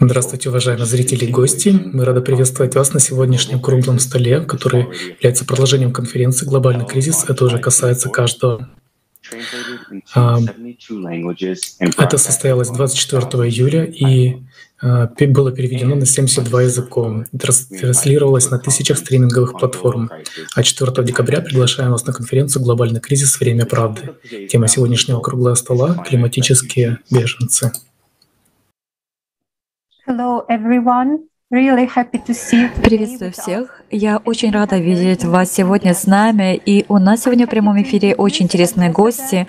Здравствуйте, уважаемые зрители и гости. Мы рады приветствовать вас на сегодняшнем круглом столе, который является продолжением конференции «Глобальный кризис». Это уже касается каждого. Это состоялось 24 июля и а, было переведено на 72 языков, транслировалось на тысячах стриминговых платформ. А 4 декабря приглашаем вас на конференцию «Глобальный кризис. Время правды». Тема сегодняшнего круглого стола — климатические беженцы. Hello, everyone. Приветствую всех. Я очень рада видеть вас сегодня с нами. И у нас сегодня в прямом эфире очень интересные гости.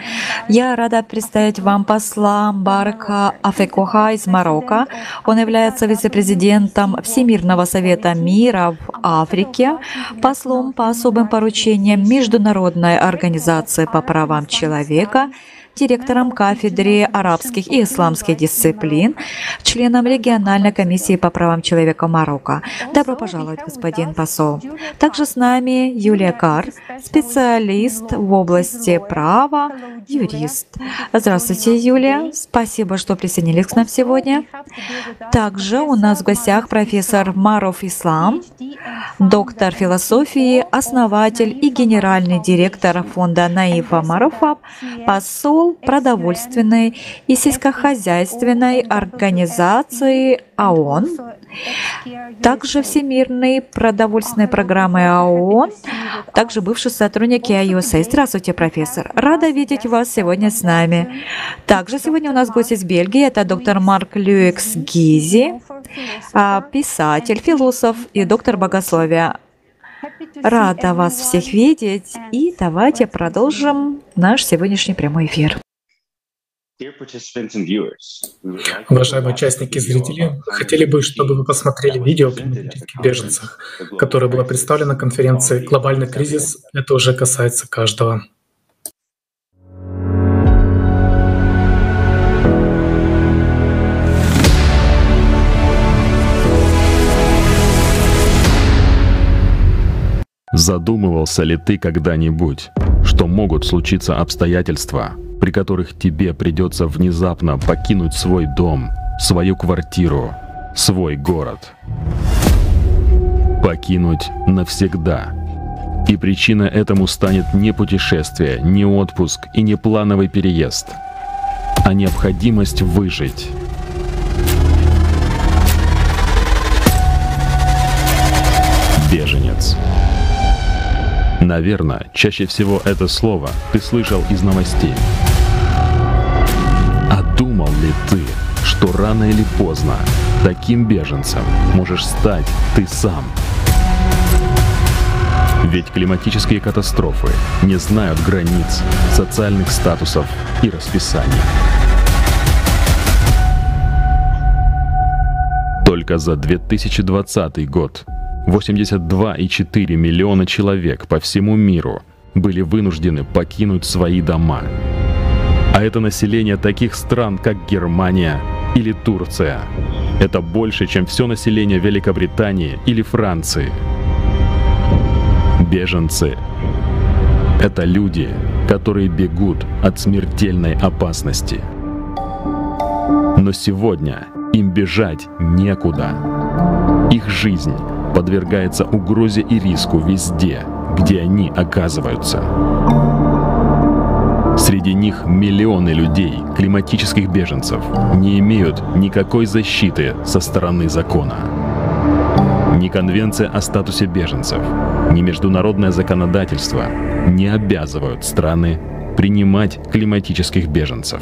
Я рада представить вам посла Барка Афекоха из Марокко. Он является вице-президентом Всемирного совета мира в Африке, послом по особым поручениям Международной организации по правам человека – директором кафедры арабских и исламских дисциплин, членом региональной комиссии по правам человека Марокко. Добро пожаловать, господин посол. Также с нами Юлия Кар, специалист в области права, юрист. Здравствуйте, Юлия. Спасибо, что присоединились к нам сегодня. Также у нас в гостях профессор Маров Ислам, доктор философии, основатель и генеральный директор фонда Наифа Маруфа, посол посол продовольственной и сельскохозяйственной организации ООН, также Всемирной продовольственной программы ООН, также бывший сотрудник IUSA. Здравствуйте, профессор. Рада видеть вас сегодня с нами. Также сегодня у нас гость из Бельгии. Это доктор Марк Люикс Гизи, а, писатель, философ и доктор богословия. Рада вас всех видеть, и давайте продолжим наш сегодняшний прямой эфир. Уважаемые участники и зрители, хотели бы, чтобы вы посмотрели видео о климатических беженцах, которое было представлено на конференции «Глобальный кризис. Это уже касается каждого». Задумывался ли ты когда-нибудь, что могут случиться обстоятельства, при которых тебе придется внезапно покинуть свой дом, свою квартиру, свой город? Покинуть навсегда. И причина этому станет не путешествие, не отпуск и не плановый переезд, а необходимость выжить. Беженец. Наверное, чаще всего это слово ты слышал из новостей. А думал ли ты, что рано или поздно таким беженцем можешь стать ты сам? Ведь климатические катастрофы не знают границ, социальных статусов и расписаний. Только за 2020 год 82,4 миллиона человек по всему миру были вынуждены покинуть свои дома. А это население таких стран, как Германия или Турция. Это больше, чем все население Великобритании или Франции. Беженцы — это люди, которые бегут от смертельной опасности. Но сегодня им бежать некуда. Их жизнь подвергается угрозе и риску везде, где они оказываются. Среди них миллионы людей, климатических беженцев, не имеют никакой защиты со стороны закона. Ни Конвенция о статусе беженцев, ни международное законодательство не обязывают страны принимать климатических беженцев.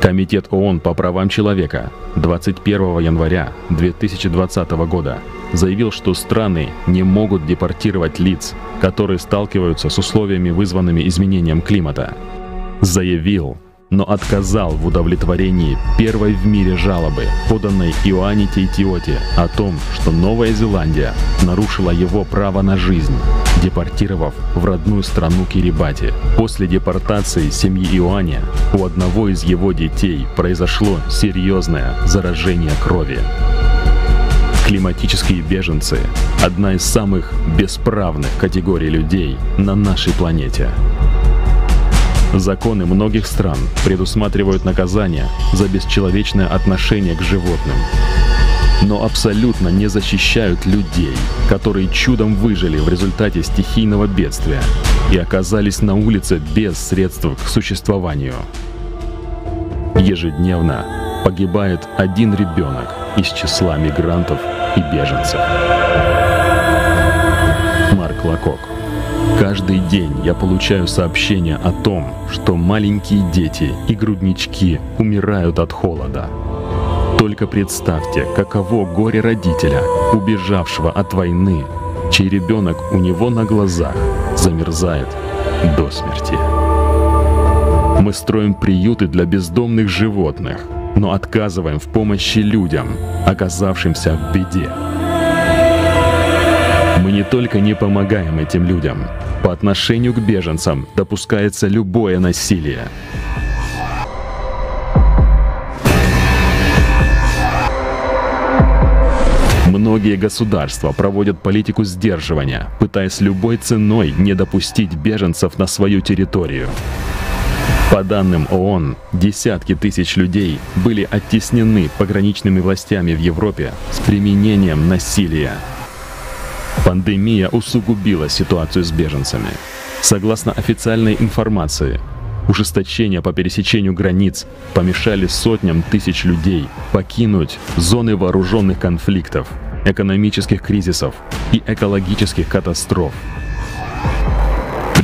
Комитет ООН по правам человека 21 января 2020 года заявил, что страны не могут депортировать лиц, которые сталкиваются с условиями, вызванными изменением климата. Заявил, но отказал в удовлетворении первой в мире жалобы, поданной Иоанните Итиоте, о том, что Новая Зеландия нарушила его право на жизнь, депортировав в родную страну Кирибати. После депортации семьи Иоанне у одного из его детей произошло серьезное заражение крови. Климатические беженцы – одна из самых бесправных категорий людей на нашей планете. Законы многих стран предусматривают наказание за бесчеловечное отношение к животным, но абсолютно не защищают людей, которые чудом выжили в результате стихийного бедствия и оказались на улице без средств к существованию. Ежедневно погибает один ребенок из числа мигрантов и беженцев. Марк Лакок. Каждый день я получаю сообщения о том, что маленькие дети и груднички умирают от холода. Только представьте, каково горе родителя, убежавшего от войны, чей ребенок у него на глазах замерзает до смерти. Мы строим приюты для бездомных животных, но отказываем в помощи людям, оказавшимся в беде. Мы не только не помогаем этим людям, по отношению к беженцам допускается любое насилие. Многие государства проводят политику сдерживания, пытаясь любой ценой не допустить беженцев на свою территорию. По данным ООН, десятки тысяч людей были оттеснены пограничными властями в Европе с применением насилия. Пандемия усугубила ситуацию с беженцами. Согласно официальной информации, ужесточения по пересечению границ помешали сотням тысяч людей покинуть зоны вооруженных конфликтов, экономических кризисов и экологических катастроф.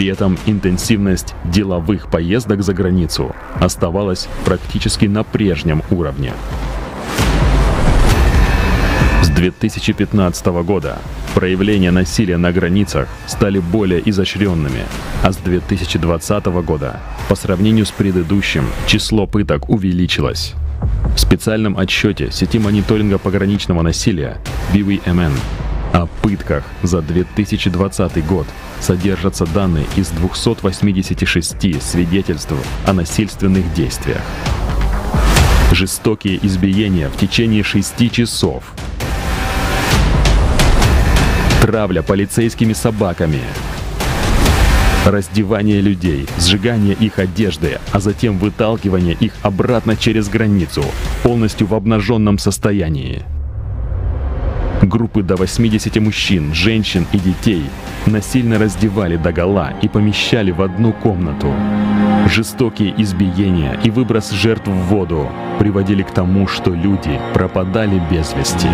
При этом интенсивность деловых поездок за границу оставалась практически на прежнем уровне. С 2015 года проявления насилия на границах стали более изощренными, а с 2020 года по сравнению с предыдущим число пыток увеличилось. В специальном отчете сети мониторинга пограничного насилия BVMN о пытках за 2020 год содержатся данные из 286 свидетельств о насильственных действиях. Жестокие избиения в течение 6 часов. Травля полицейскими собаками. Раздевание людей, сжигание их одежды, а затем выталкивание их обратно через границу, полностью в обнаженном состоянии. Группы до 80 мужчин, женщин и детей насильно раздевали догола и помещали в одну комнату. Жестокие избиения и выброс жертв в воду приводили к тому, что люди пропадали без вести.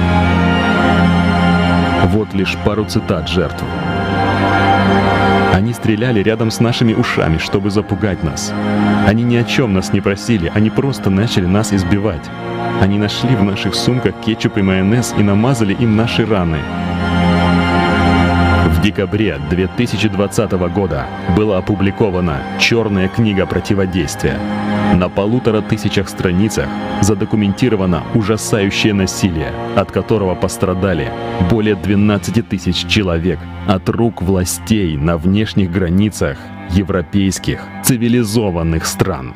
Вот лишь пару цитат жертв. Они стреляли рядом с нашими ушами, чтобы запугать нас. Они ни о чем нас не просили, они просто начали нас избивать. Они нашли в наших сумках кетчуп и майонез и намазали им наши раны. В декабре 2020 года была опубликована «Черная книга противодействия». На полутора тысячах страницах задокументировано ужасающее насилие, от которого пострадали более 12 тысяч человек от рук властей на внешних границах европейских цивилизованных стран.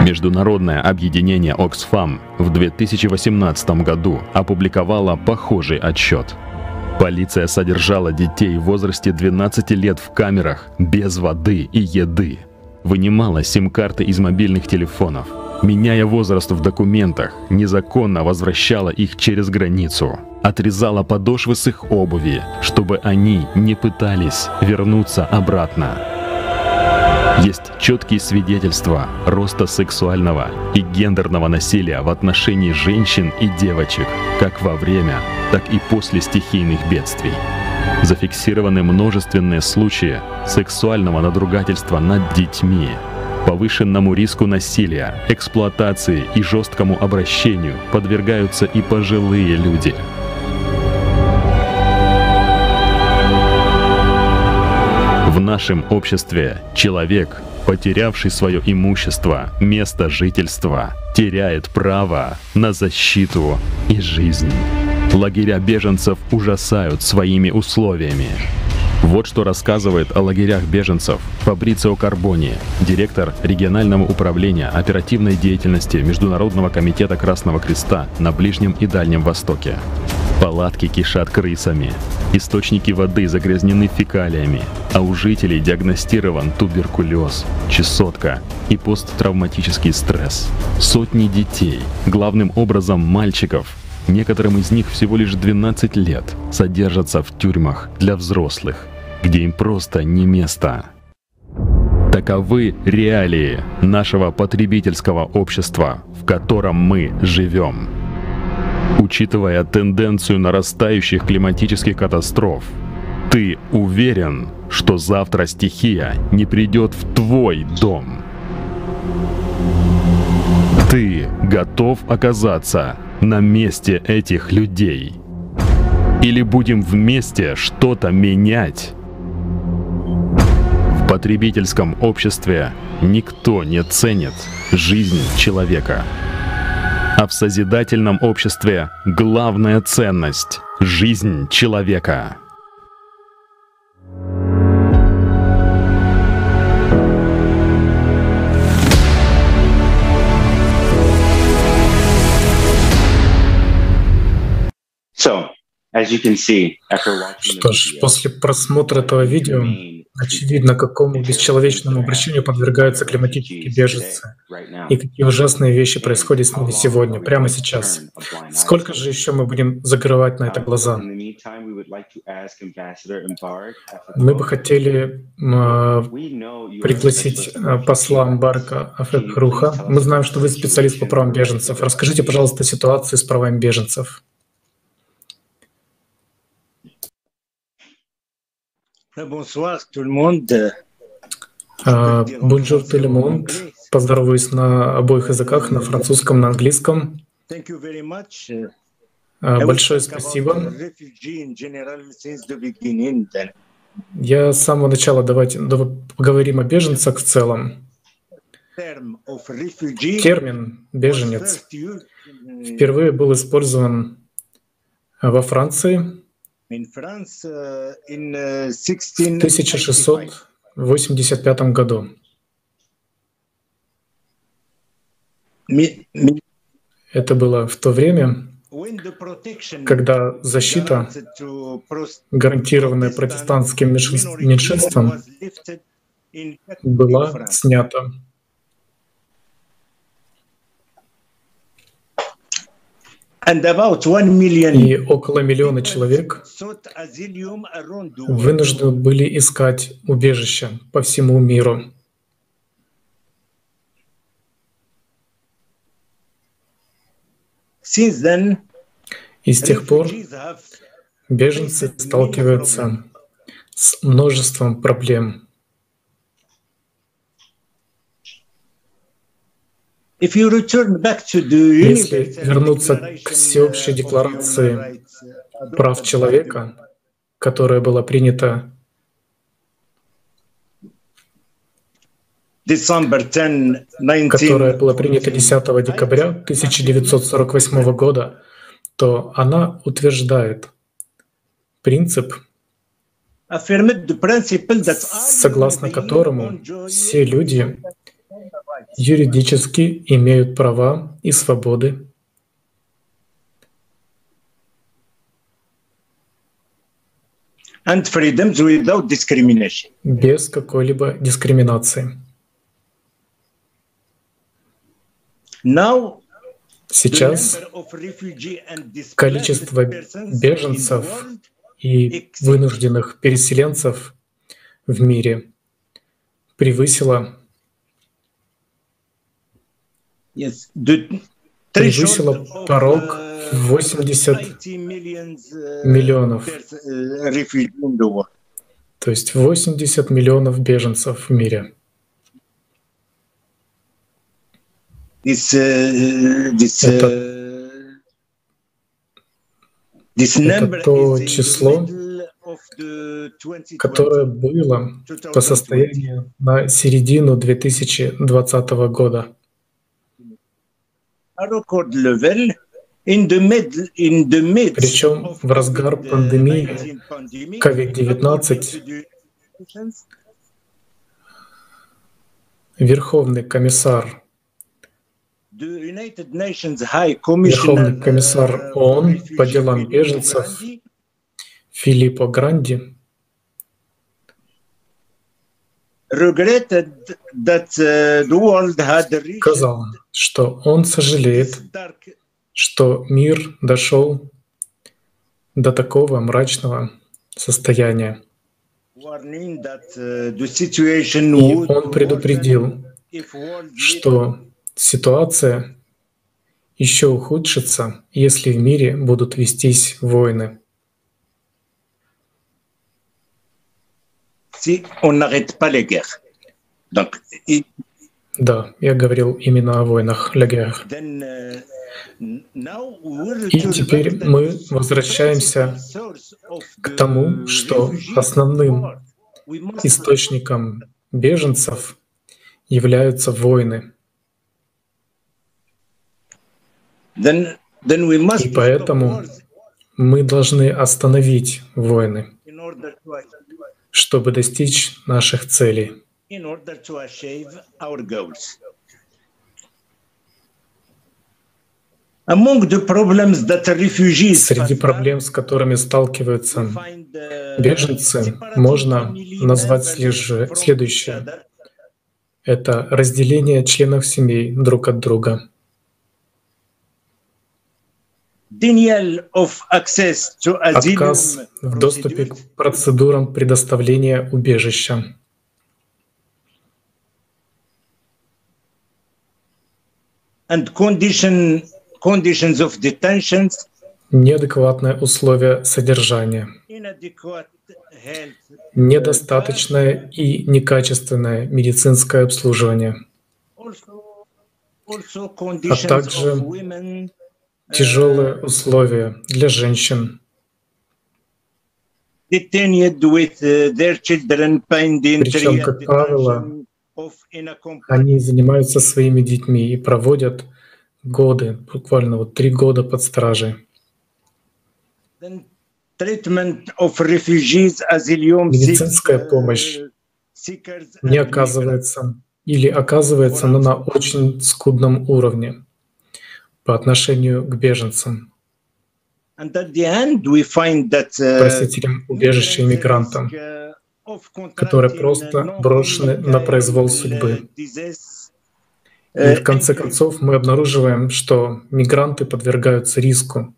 Международное объединение Oxfam в 2018 году опубликовало похожий отчет. Полиция содержала детей в возрасте 12 лет в камерах без воды и еды, вынимала сим-карты из мобильных телефонов, меняя возраст в документах, незаконно возвращала их через границу, отрезала подошвы с их обуви, чтобы они не пытались вернуться обратно. Есть четкие свидетельства роста сексуального и гендерного насилия в отношении женщин и девочек, как во время, так и после стихийных бедствий. Зафиксированы множественные случаи сексуального надругательства над детьми, повышенному риску насилия, эксплуатации и жесткому обращению подвергаются и пожилые люди – нашем обществе человек, потерявший свое имущество, место жительства, теряет право на защиту и жизнь. Лагеря беженцев ужасают своими условиями. Вот что рассказывает о лагерях беженцев Фабрицио Карбони, директор регионального управления оперативной деятельности Международного комитета Красного Креста на Ближнем и Дальнем Востоке. Палатки кишат крысами, источники воды загрязнены фекалиями, а у жителей диагностирован туберкулез, чесотка и посттравматический стресс. Сотни детей, главным образом мальчиков, некоторым из них всего лишь 12 лет, содержатся в тюрьмах для взрослых, где им просто не место. Таковы реалии нашего потребительского общества, в котором мы живем. Учитывая тенденцию нарастающих климатических катастроф, ты уверен, что завтра стихия не придет в твой дом? Ты готов оказаться на месте этих людей? Или будем вместе что-то менять? В потребительском обществе никто не ценит жизнь человека. А в созидательном обществе главная ценность — жизнь человека. Что ж, после просмотра этого видео очевидно, какому бесчеловечному обращению подвергаются климатические беженцы и какие ужасные вещи происходят с ними сегодня, прямо сейчас. Сколько же еще мы будем закрывать на это глаза? Мы бы хотели э, пригласить э, посла Амбарка Афекруха. Мы знаем, что вы специалист по правам беженцев. Расскажите, пожалуйста, ситуацию с правами беженцев. Bonsoir tout le monde. Bonjour tout le monde. Поздороваюсь на обоих языках, на французском, на английском. А, большое спасибо. Я с самого начала давайте поговорим о беженцах в целом. Термин «беженец» впервые был использован во Франции в 1685 году. Это было в то время, когда защита, гарантированная протестантским меньшинством, была снята. И около миллиона человек вынуждены были искать убежище по всему миру. И с тех пор беженцы сталкиваются с множеством проблем. Если вернуться к всеобщей декларации прав человека, которая была принята которая была принята 10 декабря 1948 года, то она утверждает принцип, согласно которому все люди юридически имеют права и свободы, and freedoms without discrimination. без какой-либо дискриминации. Now, Сейчас количество беженцев и вынужденных переселенцев в мире превысило превысила порог 80 миллионов. То есть 80 миллионов беженцев в мире. Это, это то число, которое было по состоянию на середину 2020 года. Причем в разгар пандемии COVID-19 Верховный комиссар. Верховный комиссар ООН по делам беженцев Филиппо Гранди сказал, что он сожалеет, что мир дошел до такого мрачного состояния. И он предупредил, что ситуация еще ухудшится, если в мире будут вестись войны. Да, я говорил именно о войнах, легер. И теперь мы возвращаемся к тому, что основным источником беженцев являются войны. И поэтому мы должны остановить войны, чтобы достичь наших целей. Среди проблем, с которыми сталкиваются беженцы, можно назвать следующее. Это разделение членов семей друг от друга. Отказ в доступе к процедурам предоставления убежища. And condition неадекватные условия содержания, недостаточное и некачественное медицинское обслуживание, а также тяжелые условия для женщин, причем, как правило, они занимаются своими детьми и проводят годы, буквально вот три года под стражей. Медицинская помощь не оказывается или оказывается, но на очень скудном уровне по отношению к беженцам, просителям убежища иммигрантам, которые просто брошены на произвол судьбы. И в конце концов мы обнаруживаем, что мигранты подвергаются риску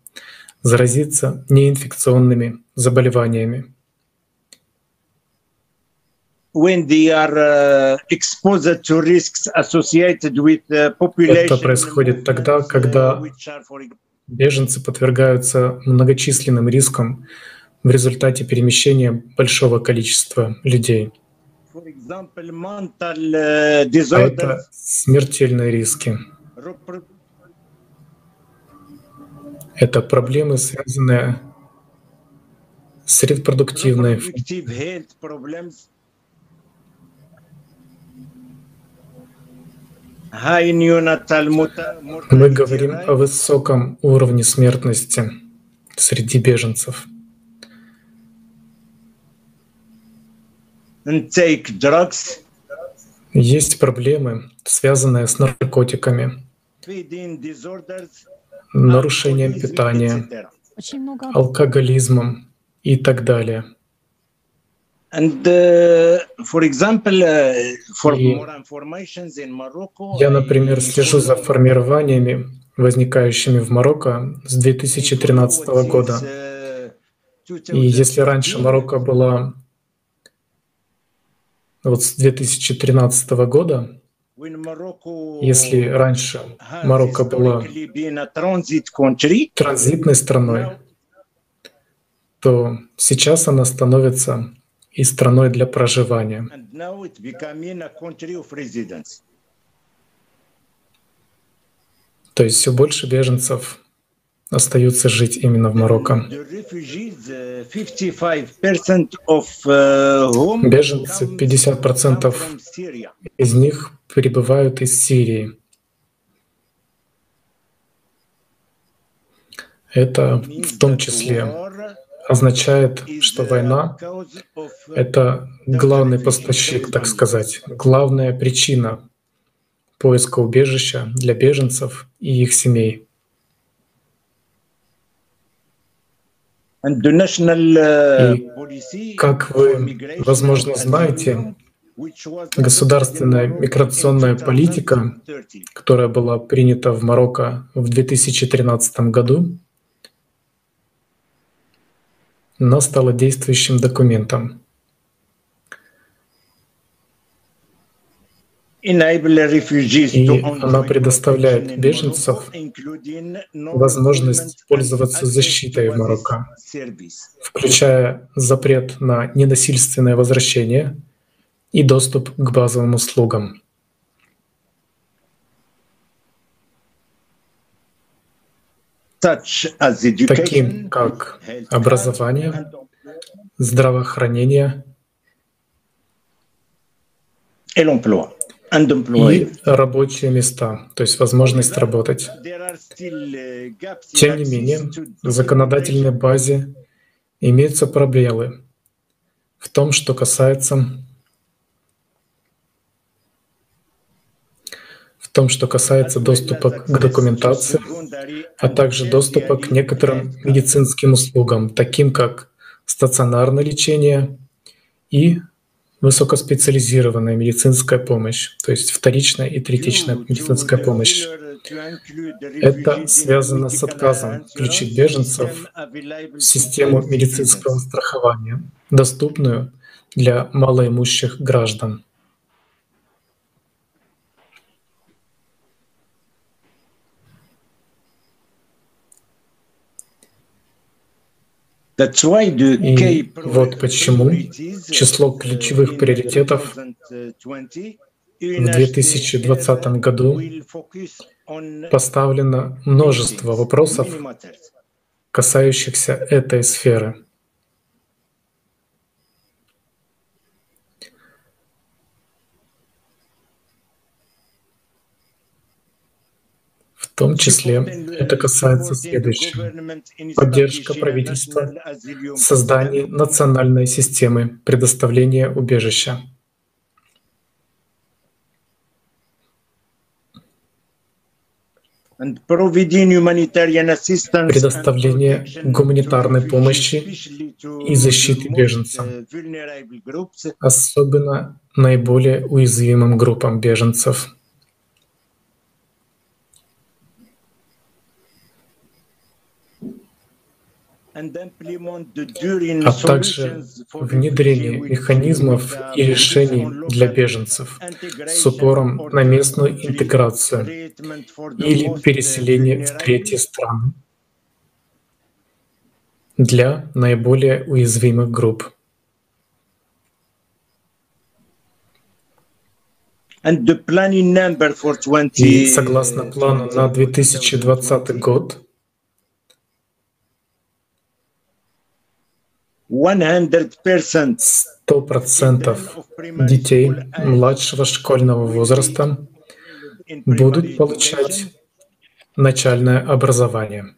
заразиться неинфекционными заболеваниями. Uh, Это происходит тогда, когда беженцы подвергаются многочисленным рискам в результате перемещения большого количества людей. Uh, а это смертельные риски. Это проблемы, связанные с репродуктивной мы говорим о высоком уровне смертности среди беженцев. Есть проблемы, связанные с наркотиками, нарушением питания, алкоголизмом и так далее. Uh, uh, more я, например, слежу за формированиями, возникающими в Марокко с 2013 года. И если раньше Марокко была вот с 2013 года, если раньше Марокко была транзитной страной, то сейчас она становится и страной для проживания. То есть все больше беженцев остаются жить именно в Марокко. Беженцы, 50% из них прибывают из Сирии. Это в том числе означает, что война — это главный поставщик, так сказать, главная причина поиска убежища для беженцев и их семей. И, как вы, возможно, знаете, государственная миграционная политика, которая была принята в Марокко в 2013 году, она стала действующим документом. И она предоставляет беженцев возможность пользоваться защитой в Марокко, включая запрет на ненасильственное возвращение и доступ к базовым услугам. Таким как образование, здравоохранение и рабочие места, то есть возможность работать. Тем не менее, в законодательной базе имеются пробелы в том, что касается в том, что касается доступа к документации, а также доступа к некоторым медицинским услугам, таким как стационарное лечение и высокоспециализированная медицинская помощь, то есть вторичная и третичная медицинская помощь. Это связано с отказом включить беженцев в систему медицинского страхования, доступную для малоимущих граждан. И вот почему число ключевых приоритетов в 2020 году поставлено множество вопросов, касающихся этой сферы. В том числе это касается следующего. Поддержка правительства в создании национальной системы предоставления убежища. предоставление гуманитарной помощи и защиты беженцам, особенно наиболее уязвимым группам беженцев. А также внедрение механизмов и решений для беженцев с упором на местную интеграцию или переселение в третьи страны для наиболее уязвимых групп. И согласно плану на 2020 год, 100% детей младшего школьного возраста будут получать начальное образование.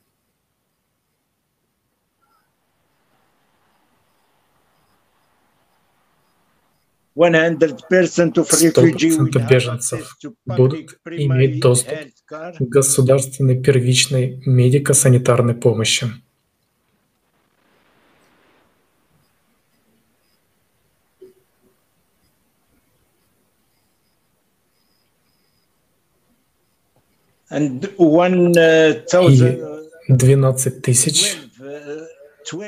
Сто процентов беженцев будут иметь доступ к государственной первичной медико-санитарной помощи. И 12 тысяч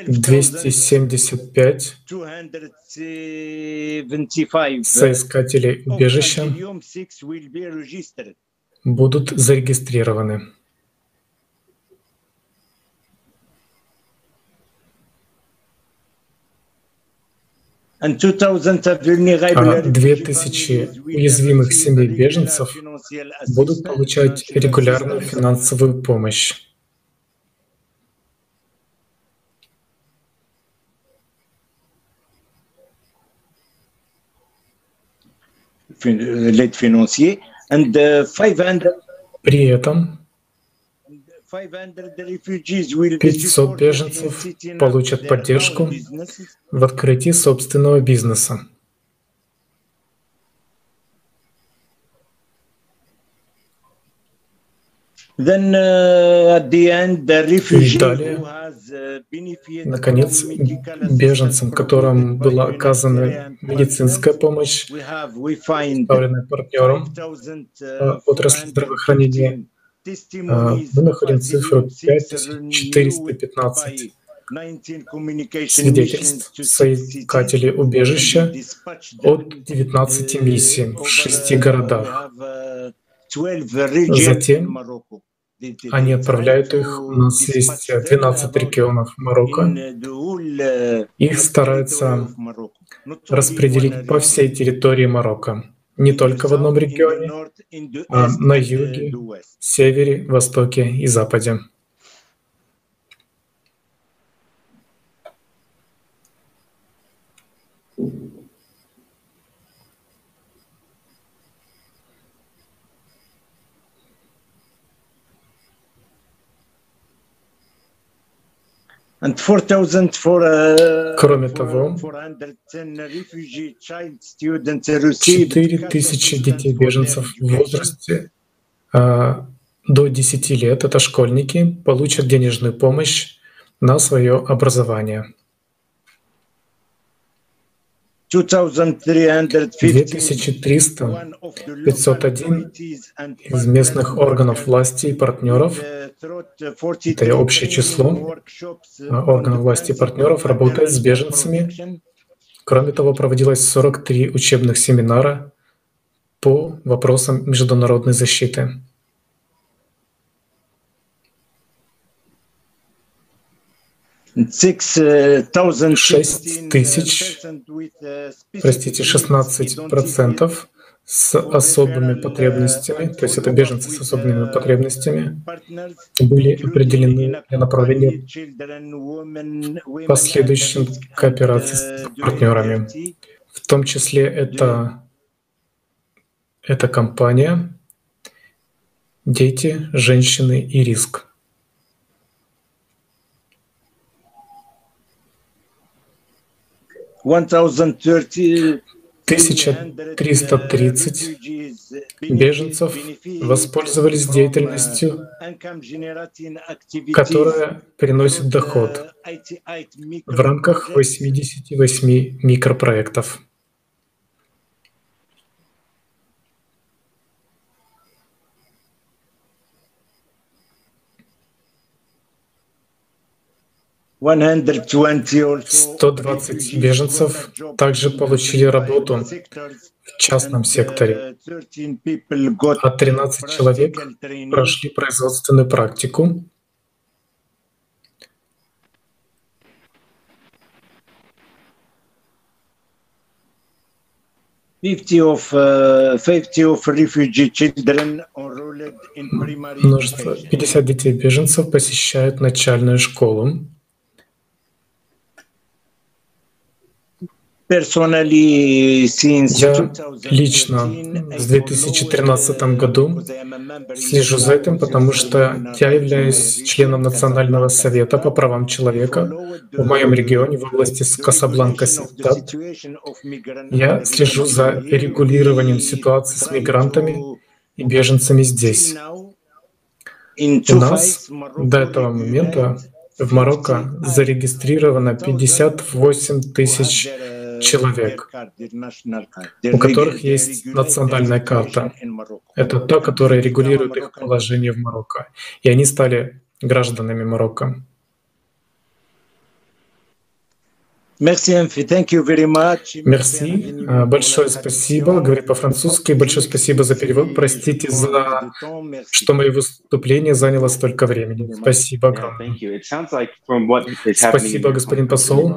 275 соискателей убежища будут зарегистрированы. 2000 уязвимых семей беженцев будут получать регулярную финансовую помощь. При этом 500 беженцев получат поддержку в открытии собственного бизнеса. Then uh, at the end, the refugee далее, uh, наконец, беженцам, которым была оказана медицинская помощь, представленная партнером 5,415 э, отрасли здравоохранения, мы находим цифру asylum seekers renewed 5415 by 19 communication свидетельств соискателей убежища от 19 миссий в шести uh, городах. we have, uh, 12 regions in Затем они отправляют их. У нас есть dispatch them 12 about регионов Марокко. uh, uh, Их стараются распределить по всей территории Марокко. Не только в одном регионе, а на uh, юге, севере, востоке и западе. Кроме того, 410 refugee child students received 4000 детей cash беженцев assistance в возрасте а, до 10 лет, это школьники, получат денежную помощь на свое образование. 2350 2300 501 из местных органов власти и партнеров, это общее число а, органов власти и партнеров, работает с беженцами. Кроме того, проводилось 43 учебных семинара по вопросам международной защиты. Шесть тысяч, простите, 16 процентов с особыми потребностями, то есть это беженцы с особыми потребностями, были определены для направления последующим кооперации с партнерами. В том числе это, эта компания «Дети, женщины и риск». 1330 беженцев воспользовались деятельностью, которая приносит доход в рамках 88 микропроектов. Сто двадцать беженцев также получили работу в частном секторе, а 13 человек прошли производственную практику. Множество, 50 детей беженцев посещают начальную школу. Я лично с 2013 году слежу за этим, потому что я являюсь членом Национального совета по правам человека в моем регионе в области Касабланка. Я слежу за регулированием ситуации с мигрантами и беженцами здесь. У нас до этого момента в Марокко зарегистрировано 58 тысяч человек, у которых есть национальная карта. Это та, которая регулирует их положение в Марокко. И они стали гражданами Марокко. Мерси, большое спасибо, говорит по-французски, большое спасибо за перевод, простите за что мое выступление заняло столько времени. Спасибо огромное. Спасибо, господин посол.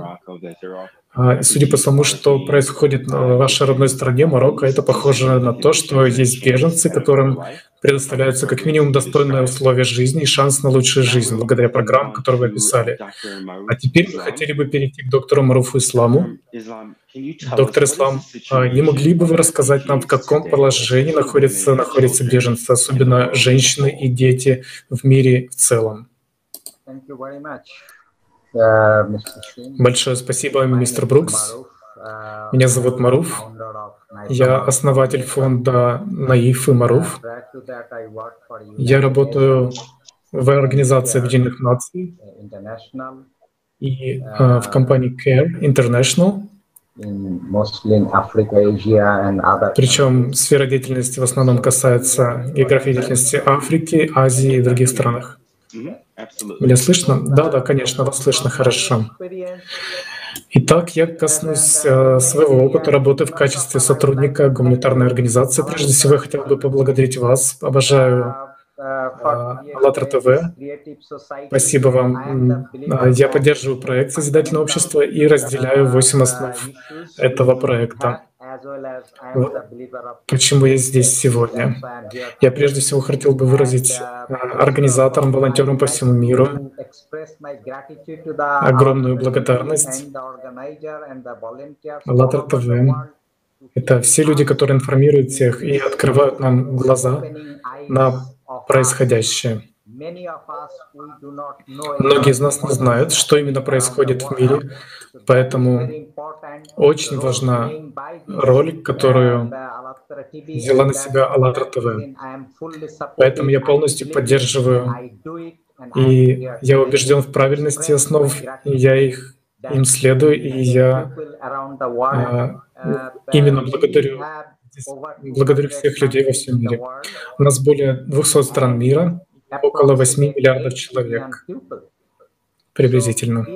Судя по тому, что происходит в вашей родной стране, Марокко, это похоже на то, что есть беженцы, которым предоставляются как минимум достойные условия жизни и шанс на лучшую жизнь благодаря программам, которые вы описали. А теперь мы хотели бы перейти к доктору Маруфу Исламу. Доктор Ислам, не могли бы вы рассказать нам, в каком положении находятся, находятся беженцы, особенно женщины и дети в мире в целом? Большое спасибо, мистер Брукс. Меня зовут Маруф. Я основатель фонда Наиф и Маруф. Я работаю в Организации Объединенных Наций и э, в компании Care International. Причем сфера деятельности в основном касается географии деятельности Африки, Азии и других странах. Меня слышно? Да, да, конечно, вас слышно хорошо. Итак, я коснусь э, своего опыта работы в качестве сотрудника гуманитарной организации. Прежде всего, я хотел бы поблагодарить вас. Обожаю АЛЛАТРА ТВ. Спасибо вам. Я поддерживаю проект Созидательного общества и разделяю восемь основ этого проекта. Вот почему я здесь сегодня. Я прежде всего хотел бы выразить организаторам, волонтерам по всему миру огромную благодарность. АЛЛАТРА ТВ — это все люди, которые информируют всех и открывают нам глаза на происходящее. Многие из нас не знают, что именно происходит в мире, поэтому очень важна роль, которую взяла на себя АЛЛАТРА ТВ. Поэтому я полностью поддерживаю, и я убежден в правильности основ, и я их им следую, и я а, именно благодарю благодарю всех людей во всем мире. У нас более 200 стран мира, около 8 миллиардов человек приблизительно.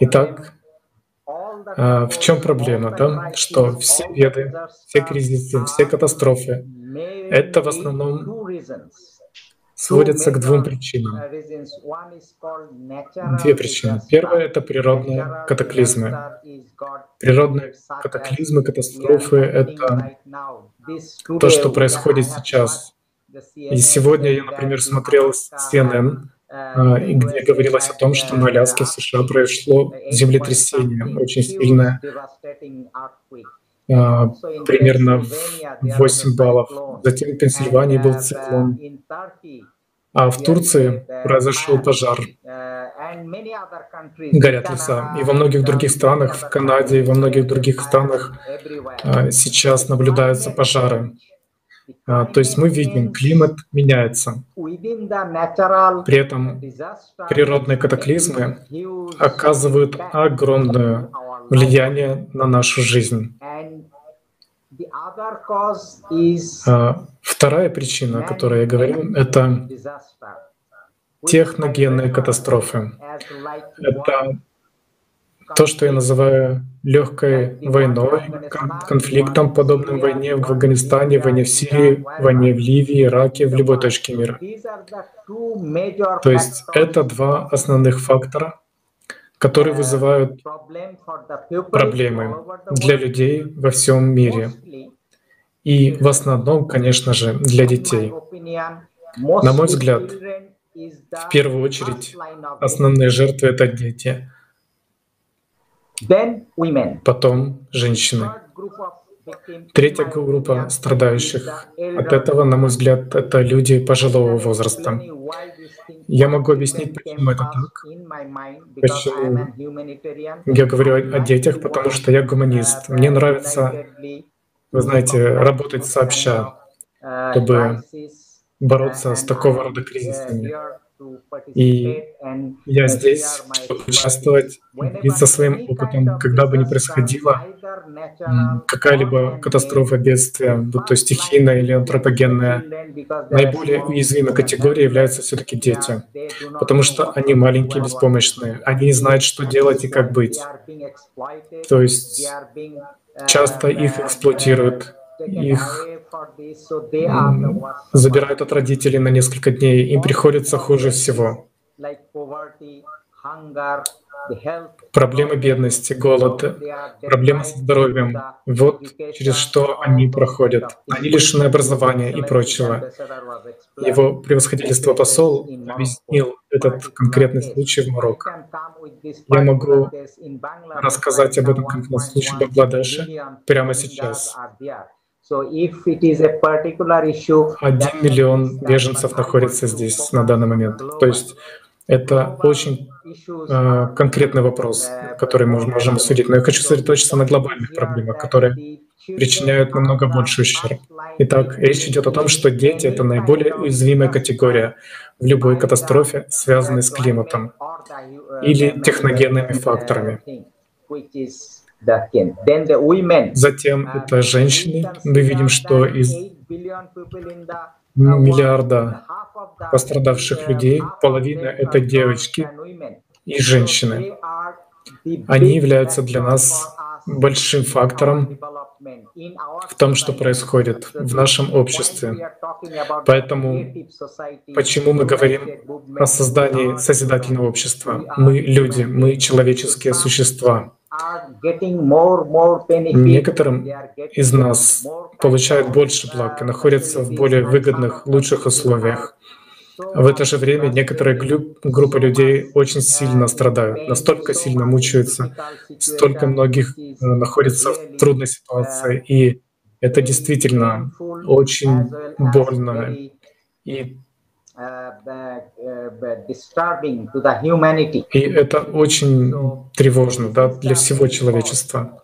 Итак, а, в чем проблема? Да? Что все беды, все кризисы, все катастрофы — это в основном сводятся к двум причинам. Две причины. Первая — это природные катаклизмы. Природные катаклизмы, катастрофы — это то, что происходит сейчас. И сегодня я, например, смотрел CNN, а, где говорилось о том, что на Аляске в США произошло землетрясение очень сильное, а, примерно в 8 баллов. Затем в Пенсильвании был циклон. А в Турции произошел пожар. Горят леса. И во многих других странах, в Канаде и во многих других странах а, сейчас наблюдаются пожары. А, то есть мы видим, климат меняется. При этом природные катаклизмы оказывают огромное влияние на нашу жизнь. А, вторая причина, о которой я говорил, это техногенные катастрофы. Это то, что я называю легкой войной, конфликтом, подобным войне в Афганистане, войне в Сирии, войне в Ливии, Ираке, в любой точке мира. То есть это два основных фактора, которые вызывают проблемы для людей во всем мире. И в основном, конечно же, для детей. На мой взгляд, в первую очередь, основные жертвы — это дети. Потом женщины. Третья группа страдающих от этого, на мой взгляд, это люди пожилого возраста. Я могу объяснить, почему это так. Почему я говорю о детях, потому что я гуманист. Мне нравится, вы знаете, работать сообща, чтобы бороться с такого рода кризисами. И я здесь, чтобы участвовать, делиться своим опытом, когда бы ни происходило какая-либо катастрофа, бедствие, будь то стихийная или антропогенная, наиболее уязвимой категорией являются все-таки дети, потому что они маленькие, беспомощные, они не знают, что делать и как быть. То есть часто их эксплуатируют, их забирают от родителей на несколько дней, им приходится хуже всего. Проблемы бедности, голода, проблемы со здоровьем. Вот через что они проходят. Они лишены образования и прочего. Его превосходительство посол объяснил этот конкретный случай в Марокко. Я могу рассказать об этом конкретном случае в Бангладеше прямо сейчас. Один миллион беженцев находится здесь на данный момент. То есть Это очень э, конкретный вопрос, который мы можем обсудить. Но я хочу сосредоточиться на глобальных проблемах, которые причиняют намного больше ущерб. Итак, речь идет о том, что дети — это наиболее уязвимая категория в любой катастрофе, связанной с климатом или техногенными факторами. Затем это женщины. Мы видим, что из миллиарда пострадавших людей половина — это девочки и женщины. Они являются для нас большим фактором в том, что происходит в нашем обществе. Поэтому почему мы говорим о создании созидательного общества? Мы люди, мы человеческие существа. Некоторым из нас получают больше благ и находятся в более выгодных, лучших условиях. В это же время некоторые группы людей очень сильно страдают, настолько сильно мучаются, столько многих э, находятся в трудной ситуации. И это действительно очень больно и и это очень тревожно да, для всего человечества.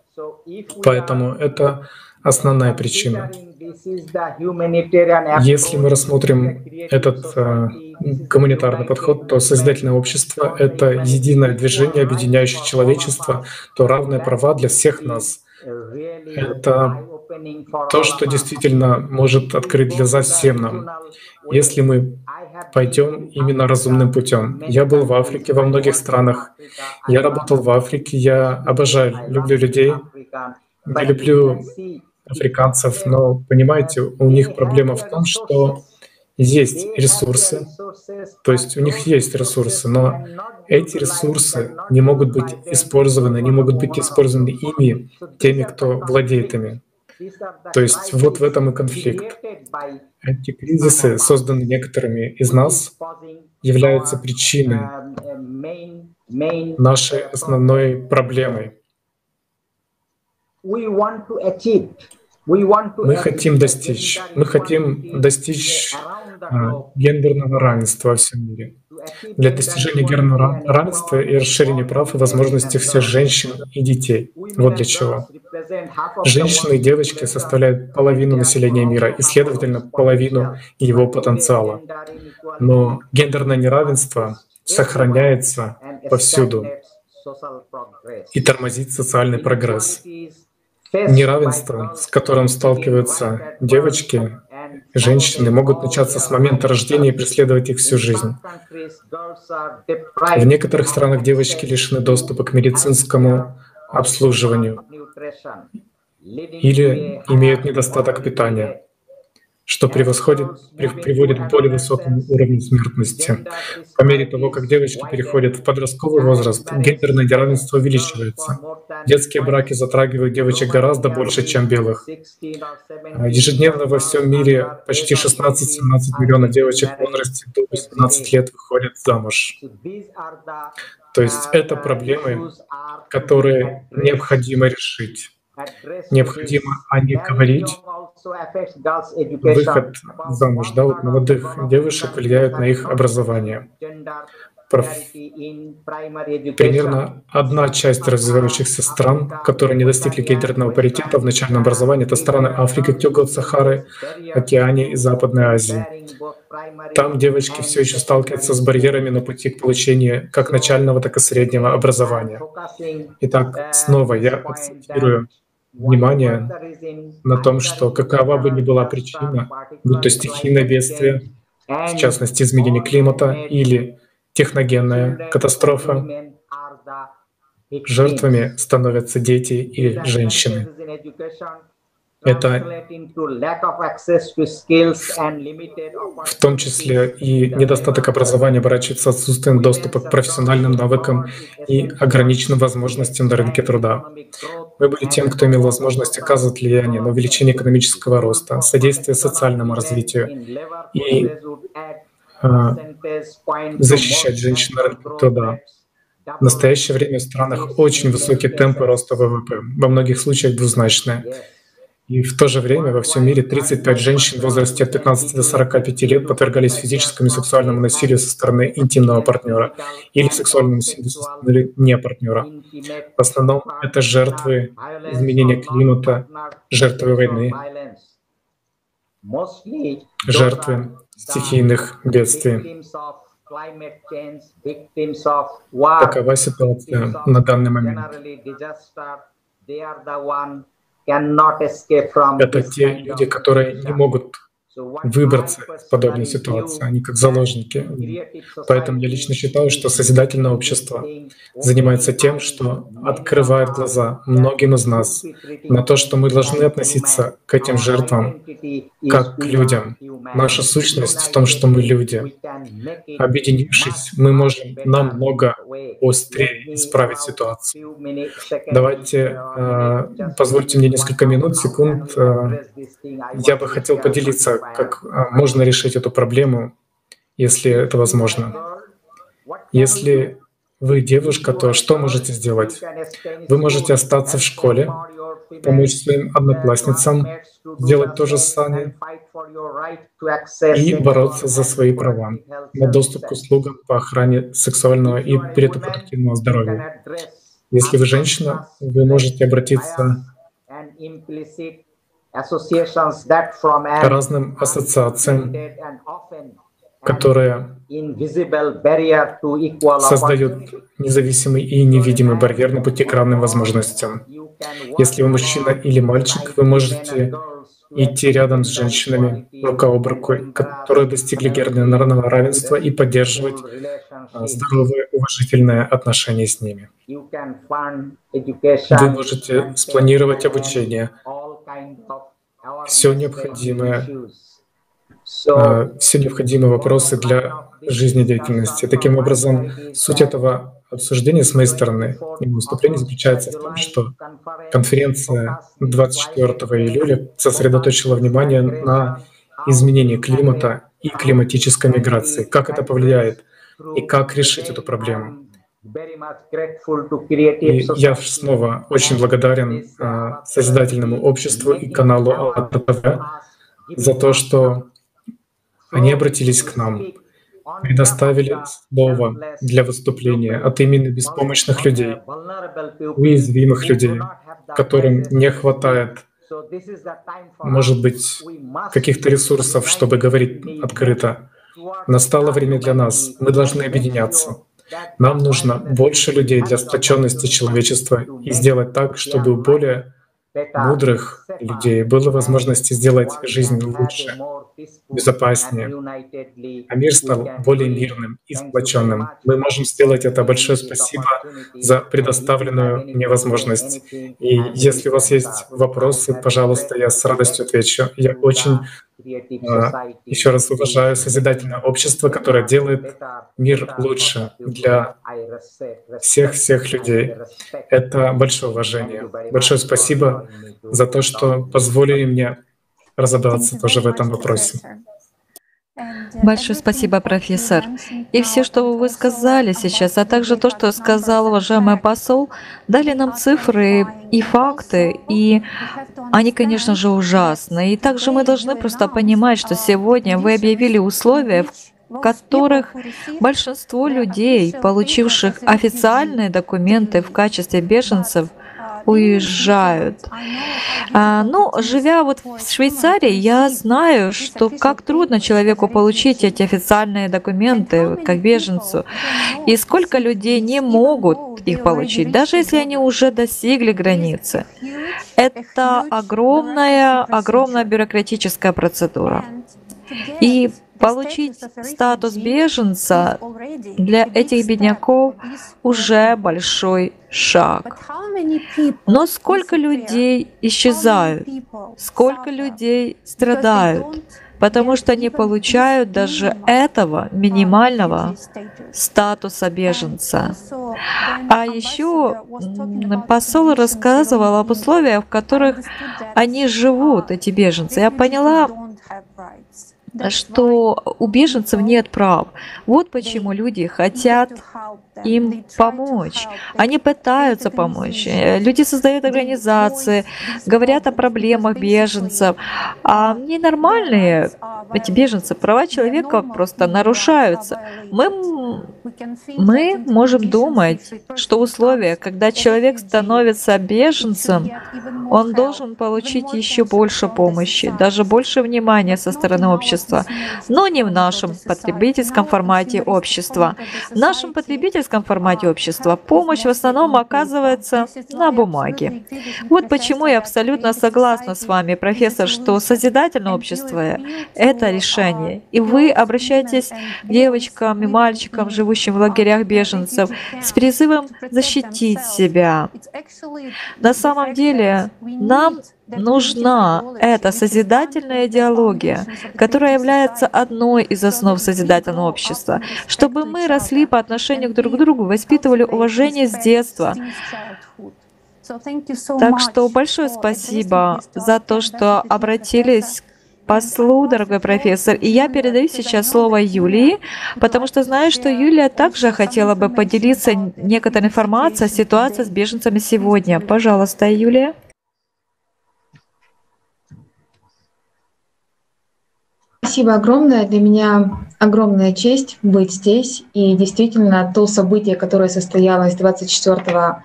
Поэтому это основная причина. Если мы рассмотрим этот э, гуманитарный подход, то Созидательное общество — это единое движение, объединяющее человечество, то равные права для всех нас. Это то, что действительно может открыть глаза всем нам, если мы пойдем именно разумным путем. Я был в Африке, во многих странах. Я работал в Африке, я обожаю, люблю людей, я люблю африканцев, но, понимаете, у них проблема в том, что есть ресурсы, то есть у них есть ресурсы, но эти ресурсы не могут быть использованы, не могут быть использованы ими, теми, кто владеет ими. То есть вот в этом и конфликт. Эти кризисы, созданные некоторыми из нас, являются причиной нашей основной проблемой. Мы хотим достичь, мы хотим достичь а, гендерного равенства во всем мире. Для достижения гендерного равенства и расширения прав и возможностей всех женщин и детей. Вот для чего. Женщины и девочки составляют половину населения мира и, следовательно, половину его потенциала. Но гендерное неравенство сохраняется повсюду и тормозит социальный прогресс. Неравенство, с которым сталкиваются девочки, женщины, могут начаться с момента рождения и преследовать их всю жизнь. В некоторых странах девочки лишены доступа к медицинскому обслуживанию или имеют недостаток питания что превосходит, приводит к более высокому уровню смертности. По мере того, как девочки переходят в подростковый возраст, гендерное неравенство увеличивается. Детские браки затрагивают девочек гораздо больше, чем белых. Ежедневно во всем мире почти 16-17 миллионов девочек в возрасте до 18 лет выходят замуж. То есть это проблемы, которые необходимо решить. Необходимо о них говорить, выход замуж, да, вот молодых девушек влияют на их образование. Примерно одна часть развивающихся стран, которые не достигли гендерного паритета в начальном образовании, это страны Африки, к Сахары, Океании и Западной Азии. Там девочки все еще сталкиваются с барьерами на пути к получению как начального, так и среднего образования. Итак, снова я акцентирую внимание на том, что какова бы ни была причина, будь то стихийное бедствие, в частности изменение климата или техногенная катастрофа, жертвами становятся дети и женщины. Это в том числе и недостаток образования оборачивается отсутствием доступа к профессиональным навыкам и ограниченным возможностям на рынке труда. Вы были тем, кто имел возможность оказывать влияние на увеличение экономического роста, содействие социальному развитию и а, защищать женщин на рынке труда. В настоящее время в странах очень высокие темпы роста ВВП, во многих случаях двузначные. И в то же время во всем мире 35 женщин в возрасте от 15 до 45 лет подвергались физическому и сексуальному насилию со стороны интимного партнера или сексуальному насилию со стороны не партнера. В основном это жертвы изменения климата, жертвы войны, жертвы стихийных бедствий. Такова ситуация на данный момент. Это те люди, которые не могут выбраться из подобной ситуации, они как заложники. Поэтому я лично считаю, что созидательное общество занимается тем, что открывает глаза многим из нас на то, что мы должны относиться к этим жертвам как к людям. Наша сущность в том, что мы люди. Объединившись, мы можем намного острее исправить ситуацию. Давайте, э, позвольте мне несколько минут, секунд. Э, я бы хотел поделиться как а, можно решить эту проблему, если это возможно. Если вы девушка, то что можете сделать? Вы можете остаться в школе, помочь своим одноклассницам сделать то же самое и бороться за свои права на доступ к услугам по охране сексуального и репродуктивного здоровья. Если вы женщина, вы можете обратиться разным ассоциациям, которые создают независимый и невидимый барьер на пути к равным возможностям. Если вы мужчина или мальчик, вы можете идти рядом с женщинами рука об руку, которые достигли гендерного равенства и поддерживать а, здоровые, уважительные отношения с ними. Вы можете спланировать обучение, все необходимое, а, все необходимые вопросы для жизнедеятельности. Таким образом, суть этого обсуждения с моей стороны и выступления заключается в том, что конференция 24 июля сосредоточила внимание на изменении климата и климатической миграции, как это повлияет и как решить эту проблему. И я снова очень благодарен а, Созидательному обществу и каналу АТВ за то, что они обратились к нам, предоставили слово для выступления от имени беспомощных людей, уязвимых людей, которым не хватает, может быть, каких-то ресурсов, чтобы говорить открыто. Настало время для нас. Мы должны объединяться. Нам нужно больше людей для сплоченности человечества и сделать так, чтобы более мудрых людей было возможность сделать жизнь лучше, безопаснее, а мир стал более мирным и сплоченным. Мы можем сделать это. Большое спасибо за предоставленную мне возможность. И если у вас есть вопросы, пожалуйста, я с радостью отвечу. Я очень еще раз уважаю созидательное общество, которое делает мир лучше для всех-всех людей. Это большое уважение. Большое спасибо за то, что позволили мне разобраться тоже в этом вопросе. Большое спасибо, профессор. И все, что вы сказали сейчас, а также то, что сказал уважаемый посол, дали нам цифры и факты, и они, конечно же, ужасны. И также мы должны просто понимать, что сегодня вы объявили условия, в которых большинство людей, получивших официальные документы в качестве беженцев, уезжают. А, ну, живя вот в Швейцарии, я знаю, что как трудно человеку получить эти официальные документы, как беженцу, и сколько людей не могут их получить, даже если они уже достигли границы. Это огромная, огромная бюрократическая процедура. И Получить статус беженца для этих бедняков уже большой шаг. Но сколько людей исчезают, сколько людей страдают, потому что не получают даже этого минимального статуса беженца. А еще посол рассказывал об условиях, в которых они живут, эти беженцы. Я поняла, что у беженцев нет прав. Вот почему люди хотят им помочь. Они пытаются помочь. Э, люди создают организации, говорят о проблемах беженцев. А ненормальные эти беженцы, права человека просто нарушаются. Мы, мы можем думать, что условия, когда человек становится беженцем, он должен получить еще больше помощи, даже больше внимания со стороны общества, но не в нашем потребительском формате общества. В нашем потребительском формате общества помощь в основном оказывается на бумаге. Вот почему я абсолютно согласна с вами, профессор, что созидательное общество — это решение. И вы обращаетесь к девочкам и мальчикам, живущим в лагерях беженцев, с призывом защитить себя. На самом деле, нам нужна эта созидательная идеология, которая является одной из основ созидательного общества, чтобы мы росли по отношению друг к другу, воспитывали уважение с детства. Так что большое спасибо за то, что обратились послу, дорогой профессор. И я передаю сейчас слово Юлии, потому что знаю, что Юлия также хотела бы поделиться некоторой информацией о ситуации с беженцами сегодня. Пожалуйста, Юлия. Спасибо огромное. Для меня огромная честь быть здесь. И действительно, то событие, которое состоялось 24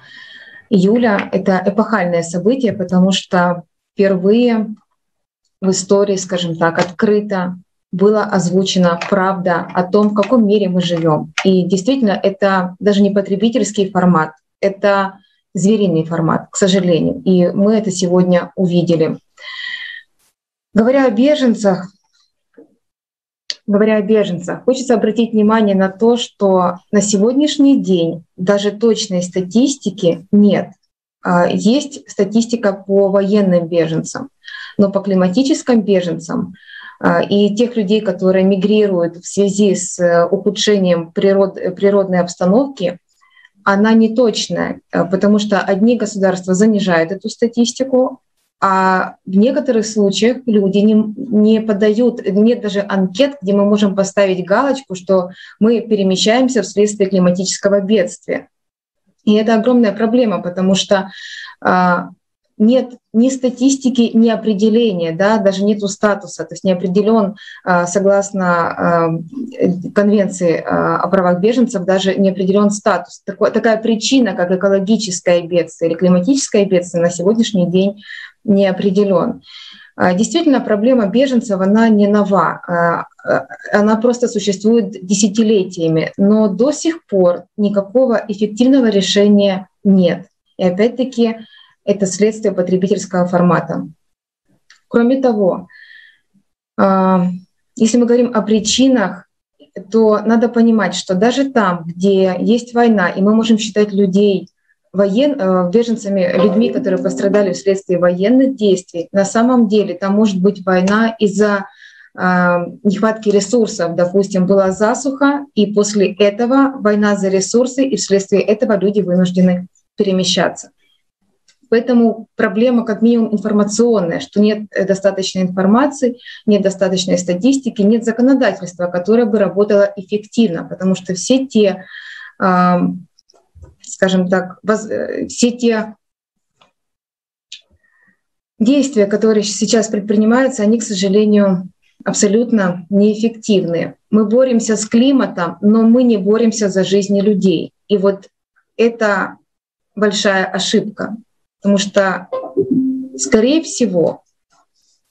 июля, это эпохальное событие, потому что впервые в истории, скажем так, открыто была озвучена правда о том, в каком мире мы живем. И действительно, это даже не потребительский формат, это звериный формат, к сожалению. И мы это сегодня увидели. Говоря о беженцах, говоря о беженцах, хочется обратить внимание на то, что на сегодняшний день даже точной статистики нет. А, есть статистика по военным беженцам, но по климатическим беженцам а, и тех людей, которые мигрируют в связи с э, ухудшением природ, природной обстановки, она не точная, э, потому что одни государства занижают эту статистику, а в некоторых случаях люди не, не подают, нет даже анкет, где мы можем поставить галочку, что мы перемещаемся вследствие климатического бедствия. И это огромная проблема, потому что а, нет ни статистики, ни определения, да, даже нету статуса, то есть не определен, а, согласно а, Конвенции а, о правах беженцев, даже не определен статус. Такой, такая причина, как экологическое бедствие или климатическое бедствие, на сегодняшний день не определен. Действительно, проблема беженцев, она не нова, она просто существует десятилетиями, но до сих пор никакого эффективного решения нет. И опять-таки это следствие потребительского формата. Кроме того, а, если мы говорим о причинах, то надо понимать, что даже там, где есть война, и мы можем считать людей воен, э, беженцами, людьми, которые пострадали вследствие военных действий, на самом деле там может быть война из-за а, нехватки ресурсов. Допустим, была засуха, и после этого война за ресурсы, и вследствие этого люди вынуждены перемещаться. Поэтому проблема как минимум информационная, что нет э, достаточной информации, нет достаточной статистики, нет законодательства, которое бы работало эффективно, потому что все те, скажем так, э, все те действия, которые сейчас предпринимаются, они, к сожалению, абсолютно неэффективны. Мы боремся с климатом, но мы не боремся за жизни людей. И вот это большая ошибка. Потому что, скорее всего,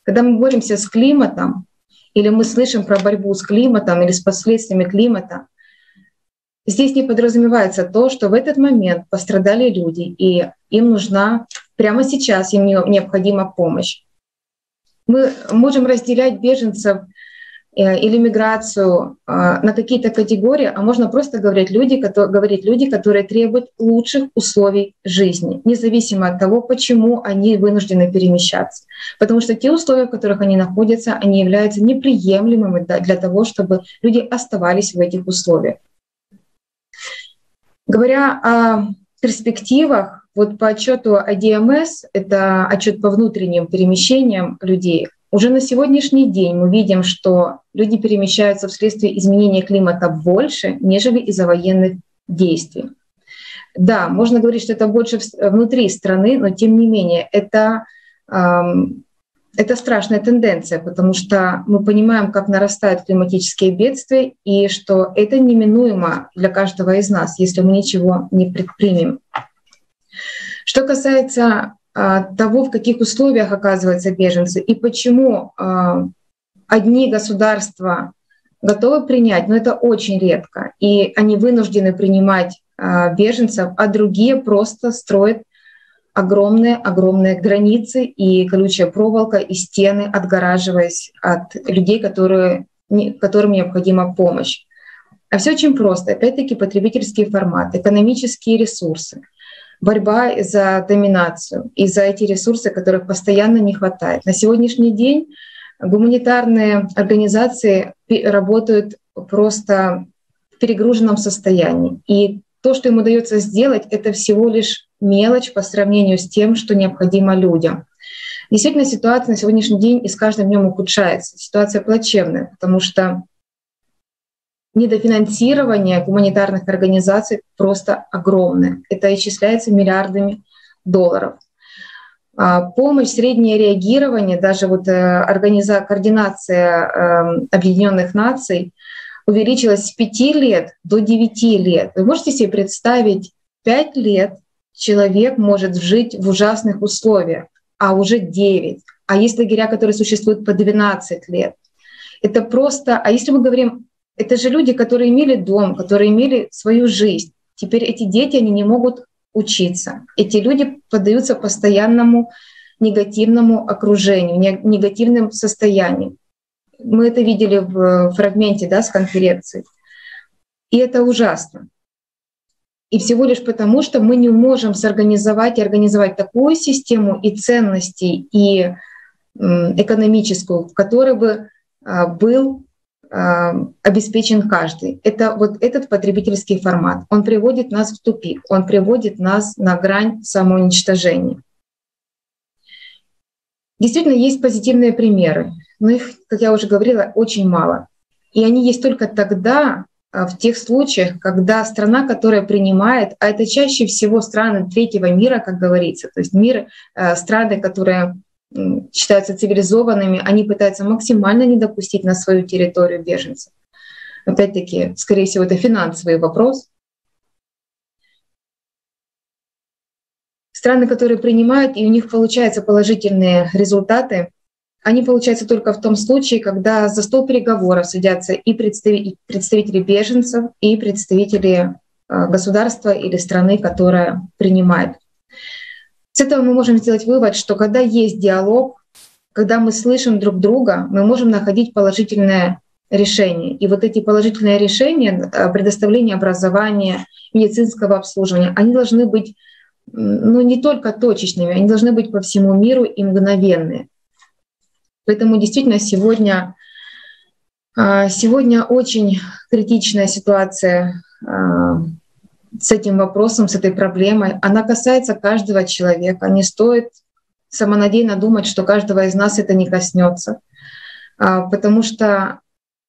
когда мы боремся с климатом, или мы слышим про борьбу с климатом или с последствиями климата, здесь не подразумевается то, что в этот момент пострадали люди, и им нужна прямо сейчас, им необходима помощь. Мы можем разделять беженцев Э, или миграцию э, на какие-то категории, а можно просто говорить люди, которые, говорить люди, которые требуют лучших условий жизни, независимо от того, почему они вынуждены перемещаться. Потому что те условия, в которых они находятся, они являются неприемлемыми для того, чтобы люди оставались в этих условиях. Говоря о перспективах, вот по отчету АДМС, это отчет по внутренним перемещениям людей, Уже на сегодняшний день мы видим, что люди перемещаются вследствие изменения климата больше, нежели из-за военных действий. Да, можно говорить, что это больше внутри страны, но тем не менее это, эм, это страшная тенденция, потому что мы понимаем, как нарастают климатические бедствия, и что это неминуемо для каждого из нас, если мы ничего не предпримем. Что касается а, того, в каких условиях оказываются беженцы и почему а, одни государства готовы принять, но это очень редко, и они вынуждены принимать а, беженцев, а другие просто строят огромные-огромные границы и колючая проволока и стены, отгораживаясь от людей, которые, которым необходима помощь. А все очень просто. Опять-таки потребительский формат, экономические ресурсы, борьба за доминацию и за эти ресурсы, которых постоянно не хватает. На сегодняшний день гуманитарные организации работают просто в перегруженном состоянии. И то, что им удается сделать, это всего лишь мелочь по сравнению с тем, что необходимо людям. Действительно, ситуация на сегодняшний день и с каждым днем ухудшается. Ситуация плачевная, потому что недофинансирование гуманитарных организаций просто огромное. Это исчисляется миллиардами долларов. А помощь, среднее реагирование, даже вот э, организа... координация эм, Объединенных Наций увеличилась с 5 лет до 9 лет. Вы можете себе представить, 5 лет человек может жить в ужасных условиях, а уже 9. А есть лагеря, которые существуют по 12 лет. Это просто... А если мы говорим это же люди, которые имели дом, которые имели свою жизнь. Теперь эти дети, они не могут учиться. Эти люди поддаются постоянному негативному окружению, негативным состояниям. Мы это видели в фрагменте да, с конференции. И это ужасно. И всего лишь потому, что мы не можем сорганизовать и организовать такую систему и ценностей, и экономическую, в которой бы а, был Э, обеспечен каждый. Это вот этот потребительский формат. Он приводит нас в тупик, он приводит нас на грань самоуничтожения. Действительно, есть позитивные примеры, но их, как я уже говорила, очень мало. И они есть только тогда, в тех случаях, когда страна, которая принимает, а это чаще всего страны третьего мира, как говорится, то есть мир, э, страны, которые считаются цивилизованными, они пытаются максимально не допустить на свою территорию беженцев. Опять-таки, скорее всего, это финансовый вопрос. Страны, которые принимают, и у них получаются положительные результаты, они получаются только в том случае, когда за стол переговоров садятся и представители беженцев, и представители а, государства или страны, которая принимает. С этого мы можем сделать вывод, что когда есть диалог, когда мы слышим друг друга, мы можем находить положительное решение. И вот эти положительные решения, э, предоставление образования, медицинского обслуживания, они должны быть ну, не только точечными, они должны быть по всему миру и мгновенные. Поэтому действительно сегодня, а, сегодня очень критичная ситуация а, с этим вопросом, с этой проблемой. Она касается каждого человека. Не стоит самонадеянно думать, что каждого из нас это не коснется, а, потому что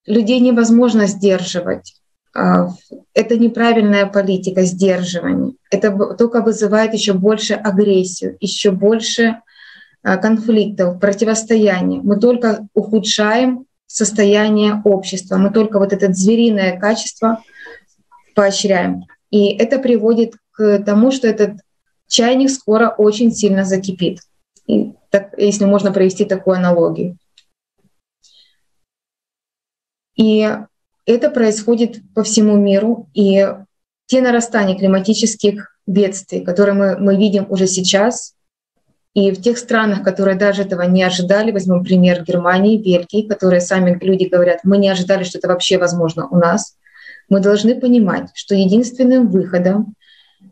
людей невозможно сдерживать. Это неправильная политика сдерживания. Это только вызывает еще больше агрессию, еще больше конфликтов, противостояния. Мы только ухудшаем состояние общества, мы только вот это звериное качество поощряем. И это приводит к тому, что этот чайник скоро очень сильно закипит. И так, если можно провести такую аналогию. И это происходит по всему миру. И те нарастания климатических бедствий, которые мы, мы видим уже сейчас, и в тех странах, которые даже этого не ожидали, возьмем пример Германии, Бельгии, которые сами люди говорят, мы не ожидали, что это вообще возможно у нас мы должны понимать, что единственным выходом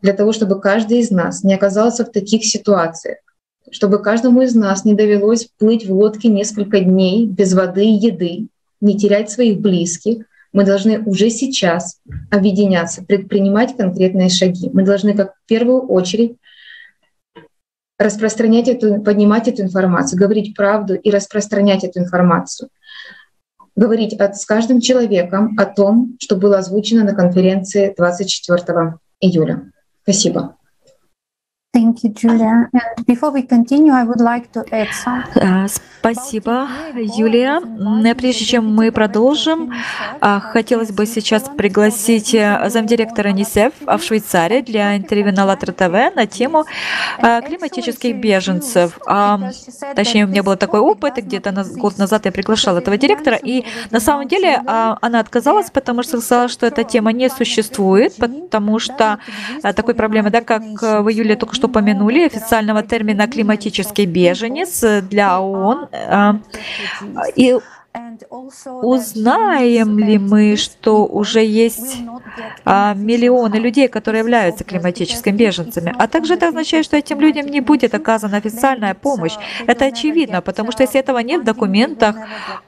для того, чтобы каждый из нас не оказался в таких ситуациях, чтобы каждому из нас не довелось плыть в лодке несколько дней без воды и еды, не терять своих близких, мы должны уже сейчас объединяться, предпринимать конкретные шаги. Мы должны, как в первую очередь, распространять эту, поднимать эту информацию, говорить правду и распространять эту информацию. Говорить от, с каждым человеком о том, что было озвучено на конференции 24 июля. Спасибо. Thank you, Julia. And before we continue, I would like to add some... Спасибо, Юлия. Прежде чем мы продолжим, а, хотелось бы сейчас пригласить э, замдиректора НИСЕФ в Швейцарии для интервью на ЛАТРА ТВ на тему а, климатических беженцев. А, точнее, у меня был такой опыт, где-то год назад я приглашала этого директора, и на самом деле она отказалась, потому что сказала, что эта тема не существует, потому что такой проблемы, да, как э, в июле только что упомянули, официального термина «климатический беженец» для ООН а, и Узнаем ли мы, что уже есть а, миллионы людей, которые являются климатическими беженцами? А также это означает, что этим людям не будет оказана официальная помощь. Это очевидно, потому что если этого нет в документах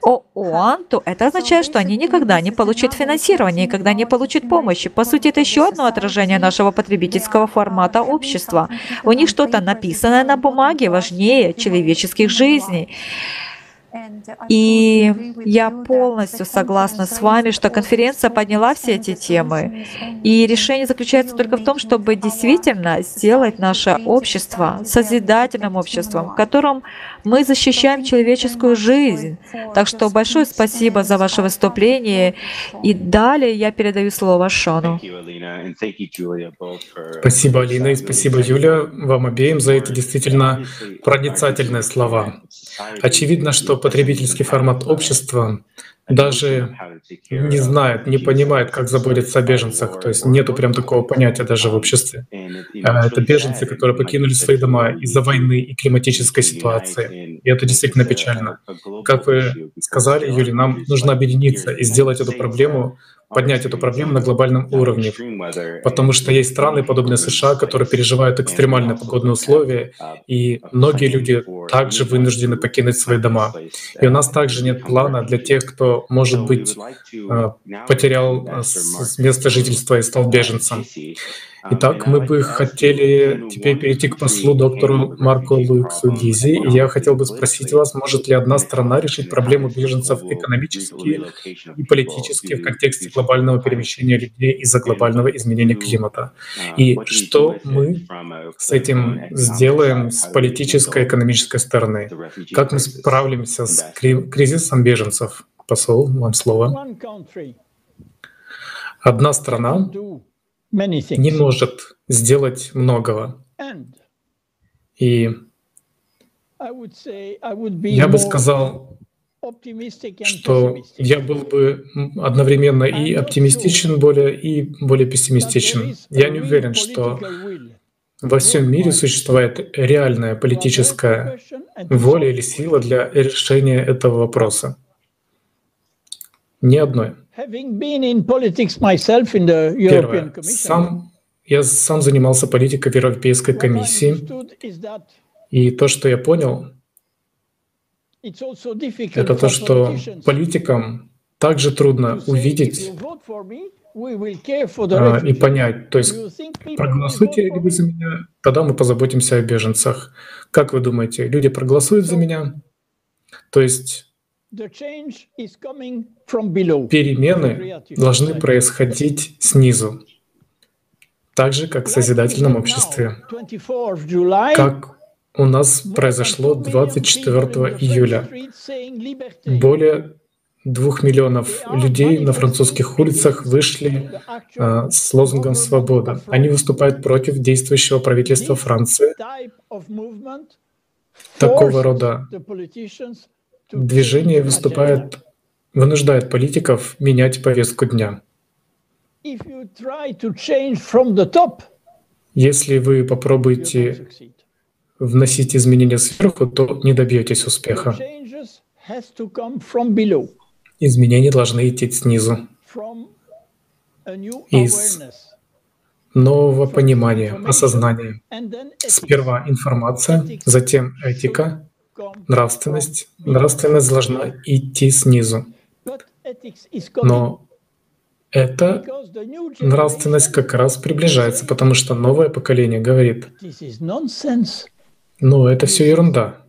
ООН, то это означает, что они никогда не получат финансирование, никогда не получат помощи. По сути, это еще одно отражение нашего потребительского формата общества. У них что-то написанное на бумаге важнее человеческих жизней. И я полностью согласна с вами, что конференция подняла все эти темы. И решение заключается только в том, чтобы действительно сделать наше общество созидательным обществом, в котором мы защищаем человеческую жизнь. Так что большое спасибо за ваше выступление. И далее я передаю слово Шону. Спасибо, Алина, и спасибо, Юля, вам обеим за эти действительно проницательные слова. Очевидно, что потребительский формат общества даже не знает, не понимает, как заботиться о беженцах. То есть нету прям такого понятия даже в обществе. А, это беженцы, которые покинули свои дома из-за войны и климатической ситуации. И это действительно печально. Как вы сказали, Юли, нам нужно объединиться и сделать эту проблему поднять эту проблему на глобальном уровне, потому что есть страны, подобные США, которые переживают экстремальные погодные условия, и многие люди также вынуждены покинуть свои дома. И у нас также нет плана для тех, кто, может быть, э, потерял э, место жительства и стал беженцем. Итак, мы бы хотели теперь перейти к послу доктору Марку Луиксу Гизи. И я хотел бы спросить вас, может ли одна страна решить проблему беженцев экономически и политически в контексте глобального перемещения людей из-за глобального изменения климата? И что мы с этим сделаем с политической и экономической стороны? Как мы справимся с кризисом беженцев? Посол, вам слово. Одна страна не может сделать многого. И я бы сказал, что я был бы одновременно и оптимистичен более, и более пессимистичен. Я не уверен, что во всем мире существует реальная политическая воля или сила для решения этого вопроса. Ни одной. Первое. Сам, я сам занимался политикой в Европейской комиссии, и то, что я понял, это то, что политикам также трудно увидеть а, и понять. То есть проголосуйте ли вы за меня, тогда мы позаботимся о беженцах. Как вы думаете, люди проголосуют за меня? То есть Перемены должны происходить снизу, так же, как в созидательном обществе, как у нас произошло 24 июля. Более двух миллионов людей на французских улицах вышли э, с лозунгом «Свобода». Они выступают против действующего правительства Франции. Такого рода Движение выступает, вынуждает политиков менять повестку дня. Если вы попробуете вносить изменения сверху, то не добьетесь успеха. Изменения должны идти снизу, из нового понимания, осознания. Сперва информация, затем этика, нравственность. Нравственность должна идти снизу. Но эта нравственность как раз приближается, потому что новое поколение говорит, Но это все ерунда.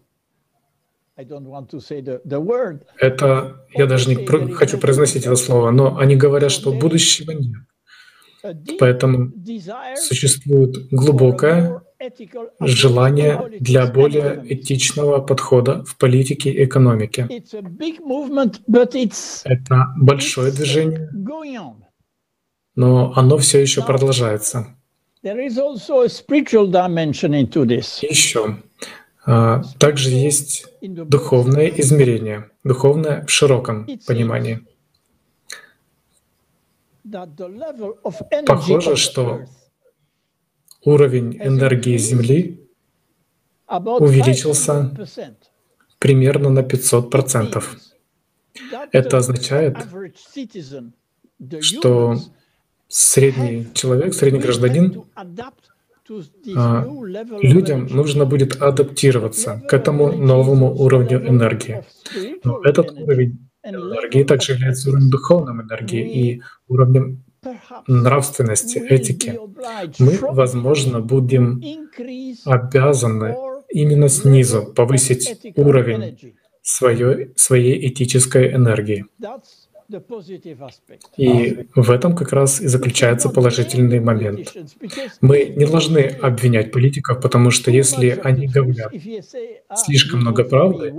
Это, я даже не хочу произносить это слово, но они говорят, что будущего нет. Поэтому существует глубокое желание для более этичного подхода в политике и экономике. Это большое движение, но оно все еще продолжается. Еще а, также есть духовное измерение, духовное в широком понимании. Похоже, что уровень энергии Земли увеличился примерно на 500%. Это означает, что средний человек, средний гражданин, а, людям нужно будет адаптироваться к этому новому уровню энергии. Но этот уровень энергии также является уровнем духовной энергии и уровнем нравственности, этики. Мы, возможно, будем обязаны именно снизу повысить уровень своей, своей этической энергии. И в этом как раз и заключается положительный момент. Мы не должны обвинять политиков, потому что если они говорят слишком много правды,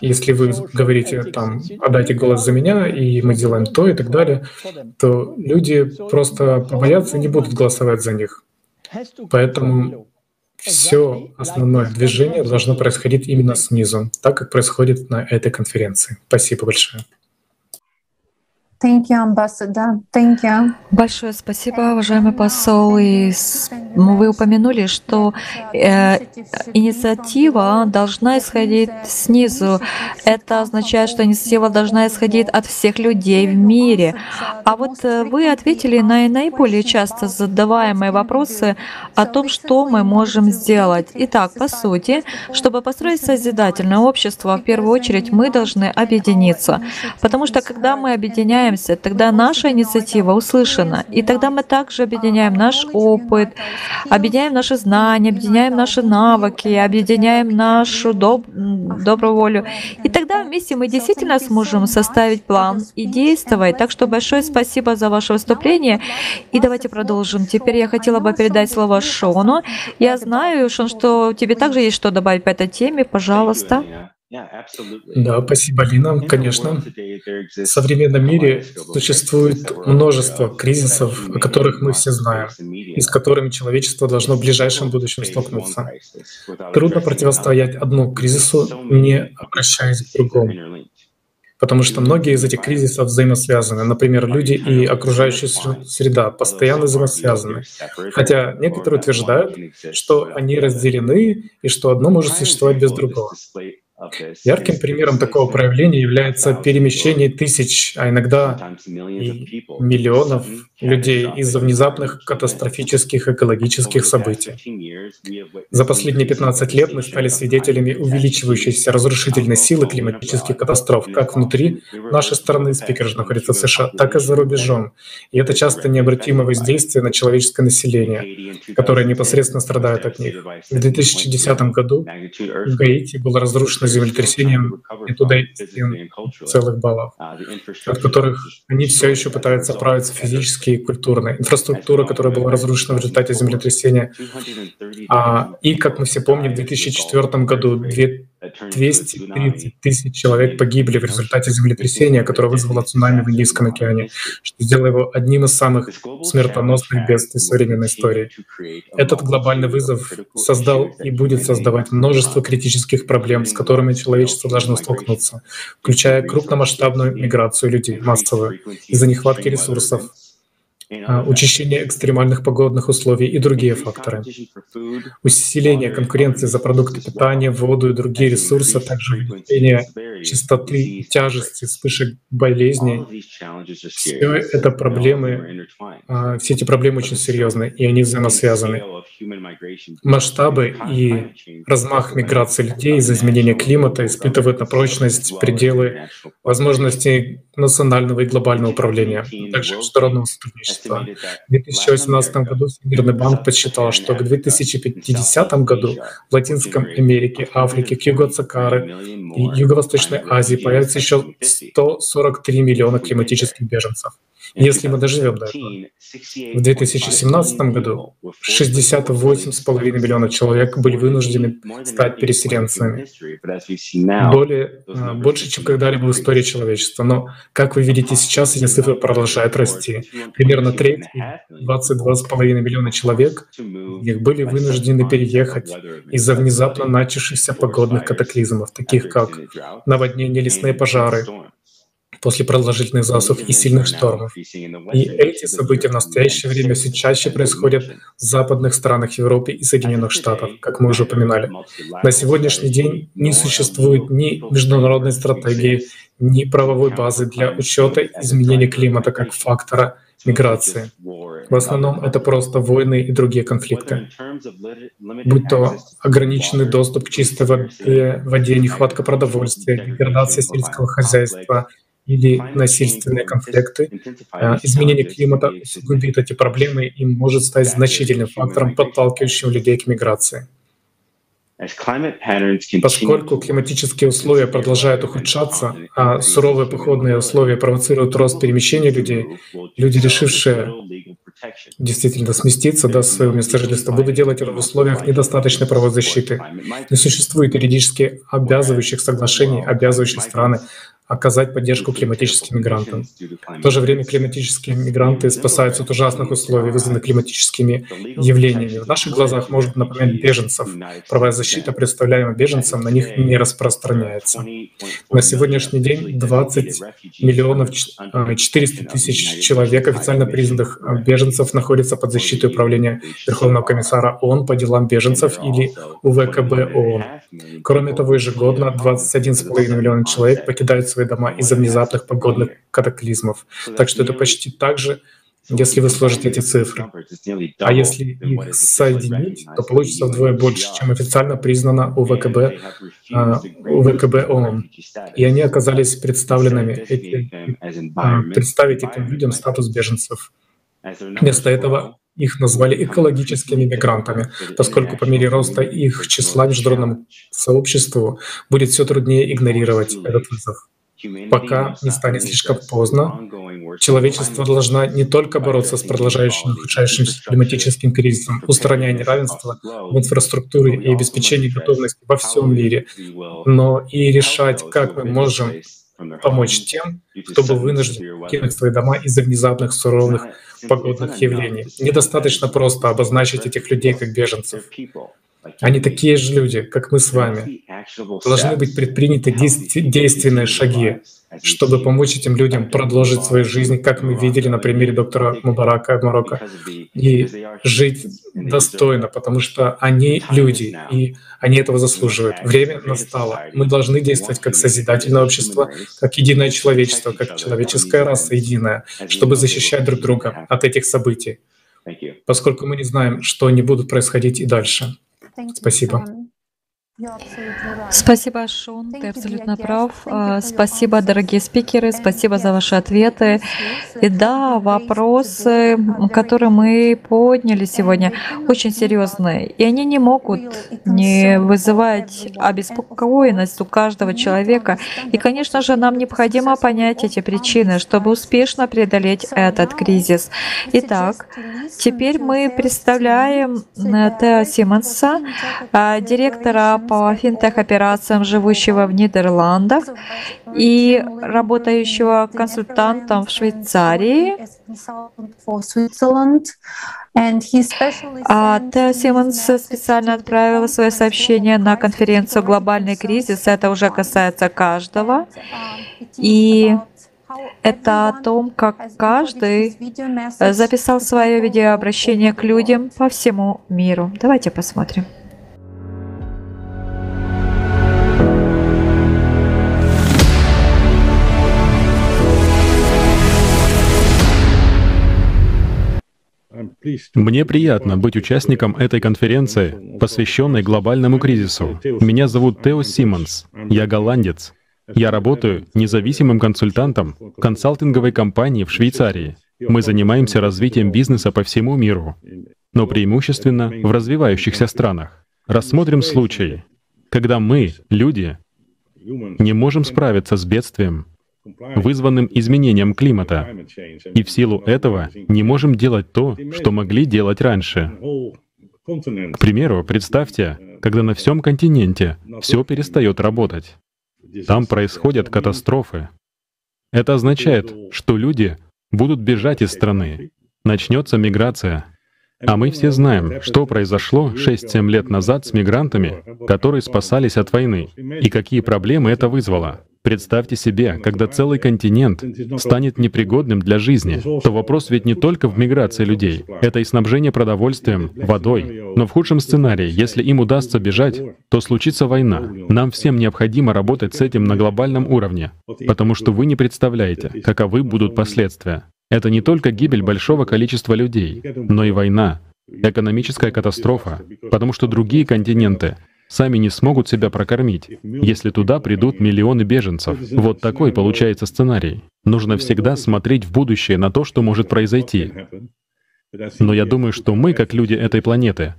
если вы говорите там «отдайте голос за меня, и мы делаем то» и так далее, то люди просто побоятся и не будут голосовать за них. Поэтому все основное движение должно происходить именно снизу, так как происходит на этой конференции. Спасибо большое. Thank you, Ambassador. Thank you. Большое спасибо, уважаемый посол. И вы упомянули, что э, инициатива должна исходить снизу. Это означает, что инициатива должна исходить от всех людей в мире. А вот э, вы ответили на наиболее часто задаваемые вопросы о том, что мы можем сделать. Итак, по сути, чтобы построить созидательное общество, в первую очередь мы должны объединиться. Потому что когда мы объединяем объединяемся, тогда наша инициатива услышана. И тогда мы также объединяем наш опыт, объединяем наши знания, объединяем наши навыки, объединяем нашу доб добрую волю. И тогда вместе мы действительно сможем составить план и действовать. Так что большое спасибо за ваше выступление. И давайте продолжим. Теперь я хотела бы передать слово Шону. Я знаю, Шон, что тебе также есть что добавить по этой теме. Пожалуйста. Да, спасибо, Лина. Конечно, в современном мире существует множество кризисов, о которых мы все знаем, и с которыми человечество должно в ближайшем будущем столкнуться. Трудно противостоять одному кризису, не обращаясь к другому. Потому что многие из этих кризисов взаимосвязаны. Например, люди и окружающая среда постоянно взаимосвязаны. Хотя некоторые утверждают, что они разделены и что одно может существовать без другого. Ярким примером такого проявления является перемещение тысяч, а иногда и миллионов людей из-за внезапных катастрофических экологических событий. За последние 15 лет мы стали свидетелями увеличивающейся разрушительной силы климатических катастроф как внутри нашей страны, спикер же находится в США, так и за рубежом. И это часто необратимое воздействие на человеческое население, которое непосредственно страдает от них. В 2010 году в Гаити было разрушено землетрясением и туда целых баллов, от которых они все еще пытаются оправиться физически и культурно. Инфраструктура, которая была разрушена в результате землетрясения. А, и, как мы все помним, в 2004 году две 230 тысяч человек погибли в результате землетрясения, которое вызвало цунами в Индийском океане, что сделало его одним из самых смертоносных бедствий современной истории. Этот глобальный вызов создал и будет создавать множество критических проблем, с которыми человечество должно столкнуться, включая крупномасштабную миграцию людей, массовую, из-за нехватки ресурсов, учащение экстремальных погодных условий и другие факторы. Усиление конкуренции за продукты питания, воду и другие ресурсы, а также увеличение частоты и тяжести вспышек болезней. Все это проблемы, а, все эти проблемы очень серьезны, и они взаимосвязаны. Масштабы и размах миграции людей из-за изменения климата испытывают на прочность пределы возможностей национального и глобального управления, а также международного сотрудничества. В 2018 году Всемирный банк подсчитал, что к 2050 году в Латинском Америке, Африке, к югу от Сакары и Юго-Восточной Азии появится еще 143 миллиона климатических беженцев. Если мы доживем до этого. В 2017 году 68,5 миллионов человек были вынуждены стать переселенцами. Более, а, больше, чем когда-либо в истории человечества. Но, как вы видите сейчас, эти цифры продолжают расти. Примерно треть, 22,5 миллиона человек, их были вынуждены переехать из-за внезапно начавшихся погодных катаклизмов, таких как наводнения, лесные пожары, после продолжительных засух и сильных штормов. И эти события в настоящее время все чаще происходят в западных странах Европы и Соединенных Штатов, как мы уже упоминали. На сегодняшний день не существует ни международной стратегии, ни правовой базы для учета изменения климата как фактора миграции. В основном это просто войны и другие конфликты. Будь то ограниченный доступ к чистой воде, воде нехватка продовольствия, деградация сельского хозяйства, или насильственные конфликты, а, изменение климата усугубит эти проблемы и может стать значительным фактором, подталкивающим людей к миграции. Поскольку климатические условия продолжают ухудшаться, а суровые походные условия провоцируют рост перемещения людей, люди, решившие действительно сместиться до своего места жительства, будут делать это в условиях недостаточной правозащиты. Не существует юридически обязывающих соглашений, обязывающих страны оказать поддержку климатическим мигрантам. В то же время климатические мигранты спасаются от ужасных условий, вызванных климатическими явлениями. В наших глазах может напоминать беженцев. Правая защита, представляемая беженцам, на них не распространяется. На сегодняшний день 20 миллионов 400 а, тысяч человек, официально признанных а, беженцев, находятся под защитой управления Верховного комиссара ООН по делам беженцев или УВКБ ООН. Кроме того, ежегодно 21,5 миллиона человек покидают свои свои дома из-за внезапных погодных катаклизмов. Так что это почти так же, если вы сложите эти цифры. А если их соединить, то получится вдвое больше, чем официально признано УВКБ, а, УВКБ ООН. И они оказались представленными, эти, а, представить этим людям статус беженцев. Вместо этого их назвали экологическими мигрантами, поскольку по мере роста их числа международному сообществу будет все труднее игнорировать этот вызов пока не станет слишком поздно, человечество должно не только бороться с продолжающим ухудшающимся климатическим кризисом, устраняя неравенство в инфраструктуре и обеспечении готовности во всем мире, но и решать, как мы можем помочь тем, кто был вынужден покинуть свои дома из-за внезапных суровых погодных явлений. Недостаточно просто обозначить этих людей как беженцев. Они такие же люди, как мы с вами. Должны быть предприняты действенные шаги, чтобы помочь этим людям продолжить свою жизнь, как мы видели на примере доктора Мубарака в Марокко, и жить достойно, потому что они люди, и они этого заслуживают. Время настало. Мы должны действовать как созидательное общество, как единое человечество, как человеческая раса единая, чтобы защищать друг друга от этих событий, поскольку мы не знаем, что они будут происходить и дальше. Спасибо. Спасибо, Шон, ты абсолютно прав. А, спасибо, дорогие спикеры, спасибо за ваши ответы. И да, вопросы, которые мы подняли сегодня, очень серьезные. И они не могут не вызывать обеспокоенность у каждого человека. И, конечно же, нам необходимо понять эти причины, чтобы успешно преодолеть этот кризис. Итак, теперь мы представляем Тео Симонса, а, директора по финтех-операциям, живущего в Нидерландах и работающего консультантом в Швейцарии. А Тео Симмонс специально отправил свое сообщение на конференцию «Глобальный кризис». Это уже касается каждого. И это о том, как каждый записал свое видеообращение к людям по всему миру. Давайте посмотрим. Мне приятно быть участником этой конференции, посвященной глобальному кризису. Меня зовут Тео Симмонс. Я голландец. Я работаю независимым консультантом консалтинговой компании в Швейцарии. Мы занимаемся развитием бизнеса по всему миру, но преимущественно в развивающихся странах. Рассмотрим случай, когда мы, люди, не можем справиться с бедствием, вызванным изменением климата, и в силу этого не можем делать то, что могли делать раньше. К примеру, представьте, когда на всем континенте все перестает работать. Там происходят катастрофы. Это означает, что люди будут бежать из страны. Начнется миграция. А мы все знаем, что произошло 6-7 лет назад с мигрантами, которые спасались от войны, и какие проблемы это вызвало. Представьте себе, когда целый континент станет непригодным для жизни, то вопрос ведь не только в миграции людей. Это и снабжение продовольствием, водой. Но в худшем сценарии, если им удастся бежать, то случится война. Нам всем необходимо работать с этим на глобальном уровне, потому что вы не представляете, каковы будут последствия. Это не только гибель большого количества людей, но и война, экономическая катастрофа, потому что другие континенты сами не смогут себя прокормить, если туда придут миллионы беженцев. Вот такой получается сценарий. Нужно всегда смотреть в будущее на то, что может произойти. Но я думаю, что мы, как люди этой планеты,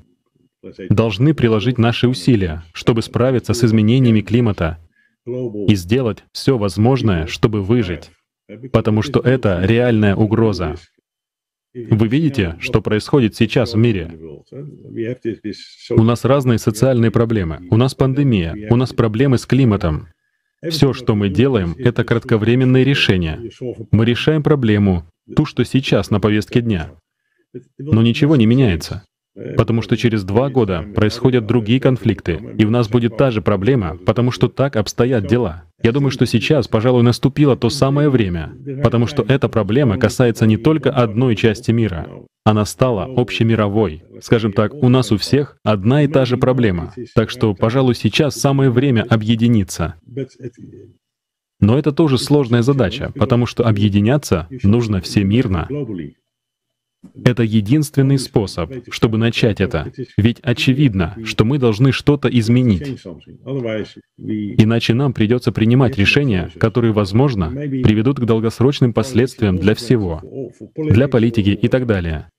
должны приложить наши усилия, чтобы справиться с изменениями климата и сделать все возможное, чтобы выжить потому что это реальная угроза. Вы видите, что происходит сейчас в мире? У нас разные социальные проблемы, у нас пандемия, у нас проблемы с климатом. Все, что мы делаем, это кратковременные решения. Мы решаем проблему, ту, что сейчас на повестке дня. Но ничего не меняется. Потому что через два года происходят другие конфликты, и в нас будет та же проблема, потому что так обстоят дела. Я думаю, что сейчас, пожалуй, наступило то самое время, потому что эта проблема касается не только одной части мира. Она стала общемировой. Скажем так, у нас у всех одна и та же проблема. Так что, пожалуй, сейчас самое время объединиться. Но это тоже сложная задача, потому что объединяться нужно всемирно. Это единственный способ, чтобы начать это. Ведь очевидно, что мы должны что-то изменить. Иначе нам придется принимать решения, которые, возможно, приведут к долгосрочным последствиям для всего, для политики и так далее.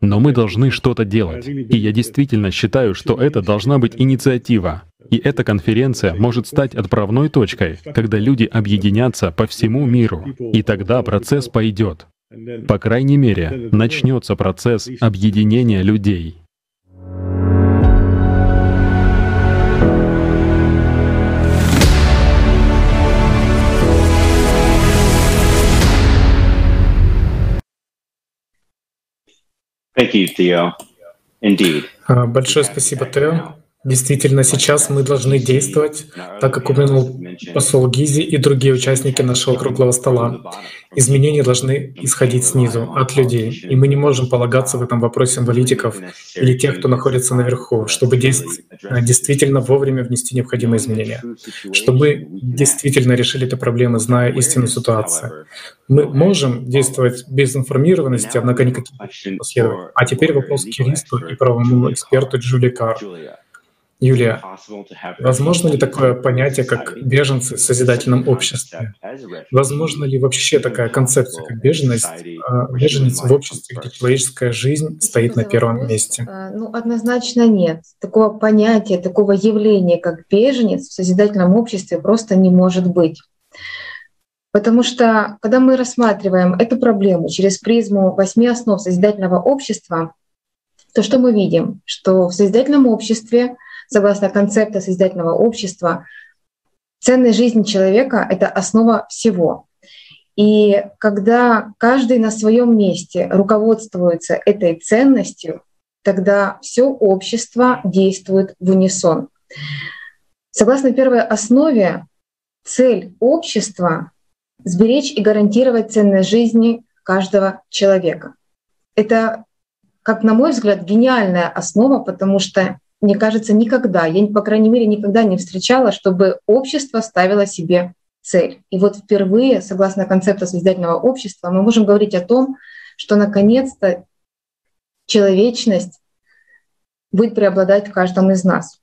Но мы должны что-то делать. И я действительно считаю, что это должна быть инициатива. И эта конференция может стать отправной точкой, когда люди объединятся по всему миру. И тогда процесс пойдет. По крайней мере, начнется процесс объединения людей. А, большое спасибо, Тео. Действительно, сейчас мы должны действовать, так как упомянул посол Гизи и другие участники нашего круглого стола. Изменения должны исходить снизу, от людей. И мы не можем полагаться в этом вопросе на политиков или тех, кто находится наверху, чтобы действительно вовремя внести необходимые изменения, чтобы действительно решили эту проблему, зная истинную ситуацию. Мы можем действовать без информированности, однако никаких последовать. А теперь вопрос к юристу и правовому эксперту Джули Карр. Юлия, возможно ли такое понятие, как беженцы в созидательном обществе? Возможно ли вообще такая концепция, как беженность, а, беженец в обществе, где человеческая жизнь стоит на первом месте? А, ну, однозначно нет. Такого понятия, такого явления, как беженец в созидательном обществе просто не может быть. Потому что, когда мы рассматриваем эту проблему через призму восьми основ созидательного общества, то что мы видим? Что в созидательном обществе согласно концепта созидательного общества, ценность жизни человека — это основа всего. И когда каждый на своем месте руководствуется этой ценностью, тогда все общество действует в унисон. Согласно первой основе, цель общества — сберечь и гарантировать ценность жизни каждого человека. Это, как на мой взгляд, гениальная основа, потому что мне кажется, никогда, я, по крайней мере, никогда не встречала, чтобы общество ставило себе цель. И вот впервые, согласно концепту созидательного общества, мы можем говорить о том, что наконец-то человечность будет преобладать в каждом из нас.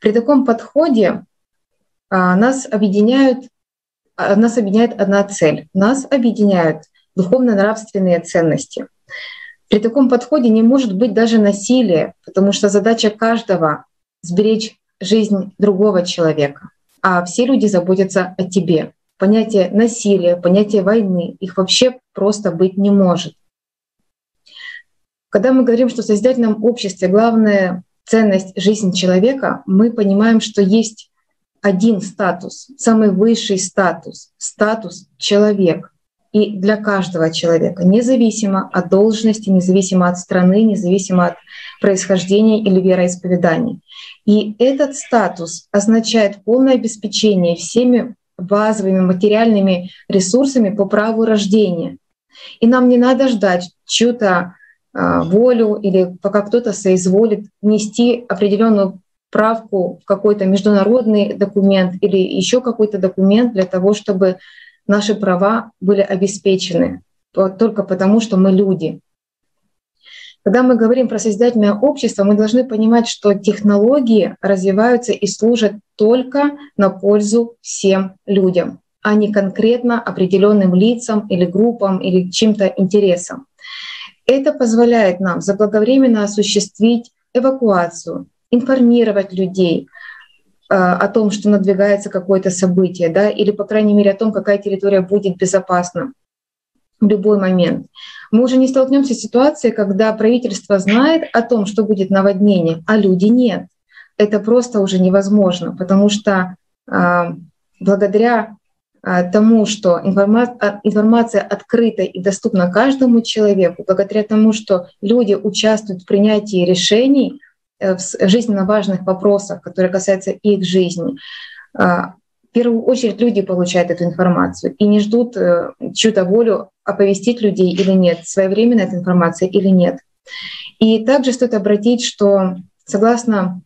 При таком подходе а, нас объединяют, а, нас объединяет одна цель. Нас объединяют духовно-нравственные ценности. При таком подходе не может быть даже насилия, потому что задача каждого — сберечь жизнь другого человека, а все люди заботятся о тебе. Понятие насилия, понятие войны, их вообще просто быть не может. Когда мы говорим, что в созидательном обществе главная ценность — жизнь человека, мы понимаем, что есть один статус, самый высший статус, статус человек. И для каждого человека, независимо от должности, независимо от страны, независимо от происхождения или вероисповедания. И этот статус означает полное обеспечение всеми базовыми материальными ресурсами по праву рождения. И нам не надо ждать чью-то а, волю или пока кто-то соизволит нести определенную правку в какой-то международный документ или еще какой-то документ для того, чтобы наши права были обеспечены только потому, что мы люди. Когда мы говорим про созидательное общество, мы должны понимать, что технологии развиваются и служат только на пользу всем людям, а не конкретно определенным лицам или группам или чьим-то интересам. Это позволяет нам заблаговременно осуществить эвакуацию, информировать людей о том, что надвигается какое-то событие, да, или, по крайней мере, о том, какая территория будет безопасна в любой момент. Мы уже не столкнемся с ситуацией, когда правительство знает о том, что будет наводнение, а люди нет. Это просто уже невозможно, потому что э, благодаря э, тому, что информа- а, информация открыта и доступна каждому человеку, благодаря тому, что люди участвуют в принятии решений, Э, в жизненно важных вопросах, которые касаются их жизни. А, в первую очередь люди получают эту информацию и не ждут э, чью-то волю оповестить людей или нет, своевременно эта информация или нет. И также стоит обратить, что согласно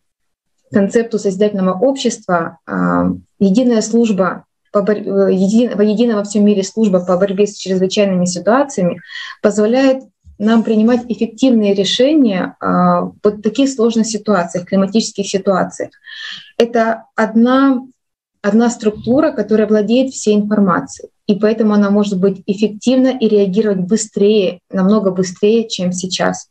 концепту созидательного общества, а, единая служба по бор... Э, еди... единая во всем мире служба по борьбе с чрезвычайными ситуациями позволяет нам принимать эффективные решения а, в вот таких сложных ситуациях, климатических ситуациях. Это одна, одна структура, которая владеет всей информацией. И поэтому она может быть эффективна и реагировать быстрее, намного быстрее, чем сейчас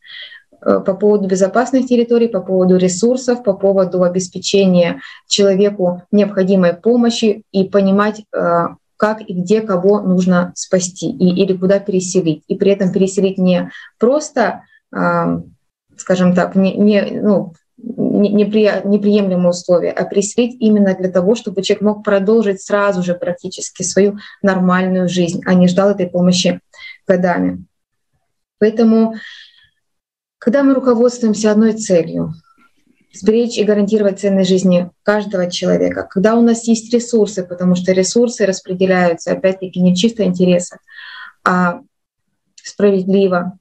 э, по поводу безопасных территорий, по поводу ресурсов, по поводу обеспечения человеку необходимой помощи и понимать, э, как и где кого нужно спасти и, или куда переселить. И при этом переселить не просто, э, скажем так, не, не, ну, неприемлемые условия, а переселить именно для того, чтобы человек мог продолжить сразу же практически свою нормальную жизнь, а не ждал этой помощи годами. Поэтому, когда мы руководствуемся одной целью, сберечь и гарантировать ценность жизни каждого человека. Когда у нас есть ресурсы, потому что ресурсы распределяются, опять-таки, не чисто интереса, а справедливо,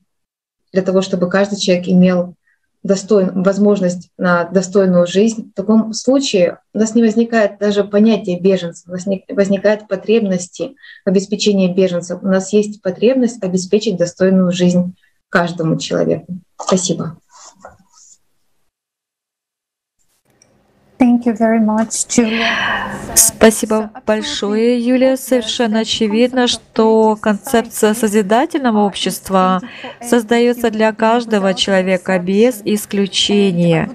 для того, чтобы каждый человек имел достоин, возможность на достойную жизнь. В таком случае у нас не возникает даже понятия беженцев, у нас не возникает потребности в обеспечении беженцев. У нас есть потребность обеспечить достойную жизнь каждому человеку. Спасибо. Спасибо большое, Юлия. Совершенно очевидно, что концепция созидательного общества создается для каждого человека без исключения.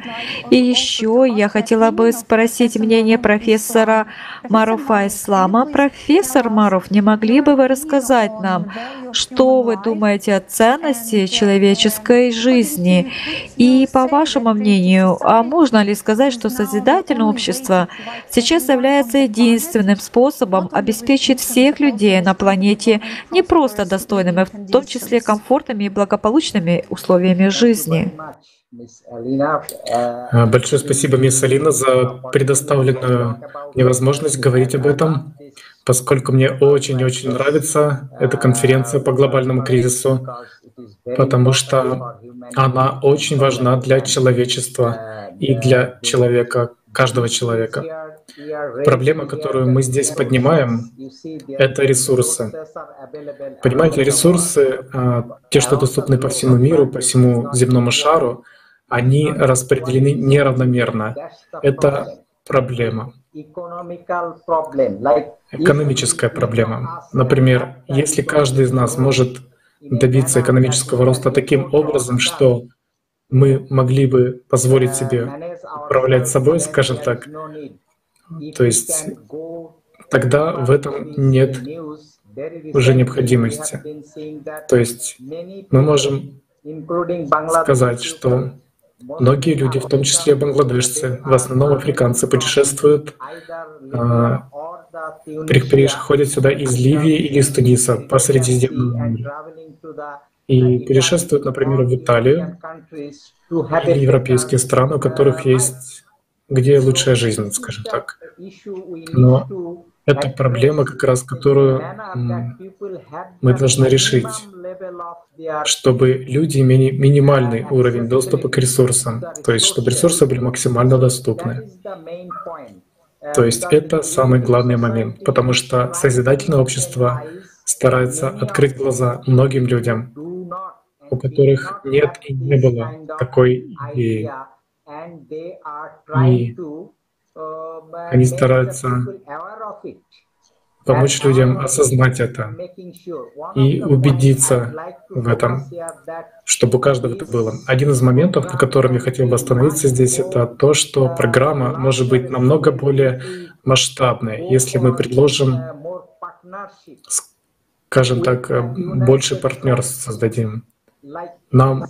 И еще я хотела бы спросить мнение профессора Маруфа Ислама. Профессор Маруф, не могли бы вы рассказать нам, что вы думаете о ценности человеческой жизни? И по вашему мнению, а можно ли сказать, что созидательное созидательное общество сейчас является единственным способом обеспечить всех людей на планете не просто достойными, в том числе комфортными и благополучными условиями жизни. А, большое спасибо, мисс Алина, за предоставленную мне возможность говорить об этом, поскольку мне очень-очень нравится эта конференция по глобальному кризису, потому что она очень важна для человечества и для человека каждого человека. Проблема, которую мы здесь поднимаем, это ресурсы. Понимаете, ресурсы, а, те, что доступны по всему миру, по всему земному шару, они распределены неравномерно. Это проблема. экономическая проблема. Например, если каждый из нас может добиться экономического роста таким образом, что мы могли бы позволить себе управлять собой, скажем так, то есть тогда в этом нет уже необходимости. То есть мы можем сказать, что многие люди, в том числе бангладешцы, в основном африканцы, путешествуют, а, приходят сюда из Ливии или из Туниса по Средиземному и путешествуют, например, в Италию или европейские страны, у которых есть где лучшая жизнь, скажем так. Но это проблема, как раз которую мы должны решить, чтобы люди имели минимальный уровень доступа к ресурсам, то есть чтобы ресурсы были максимально доступны. То есть это самый главный момент, потому что созидательное общество старается открыть глаза многим людям, у которых нет и не было такой идеи. И они стараются помочь людям осознать это и убедиться в этом, чтобы у каждого это было. Один из моментов, на котором я хотел бы остановиться здесь, это то, что программа может быть намного более масштабной, если мы предложим, скажем так, больше партнерств создадим. Нам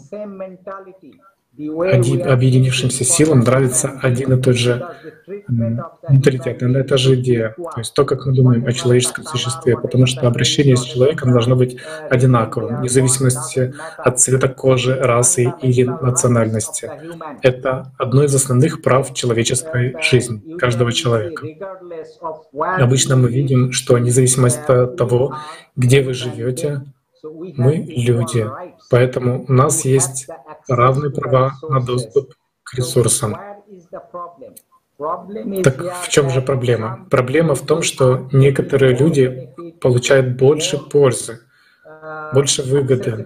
один, объединившимся силам нравится один и тот же менталитет, и та же идея. То есть то, как мы думаем о человеческом существе, потому что обращение с человеком должно быть одинаковым, вне зависимости от цвета кожи, расы или национальности. Это одно из основных прав человеческой жизни, каждого человека. Обычно мы видим, что независимо от того, где вы живете, мы люди, поэтому у нас есть равные права на доступ к ресурсам. Так в чем же проблема? Проблема в том, что некоторые люди получают больше пользы, больше выгоды,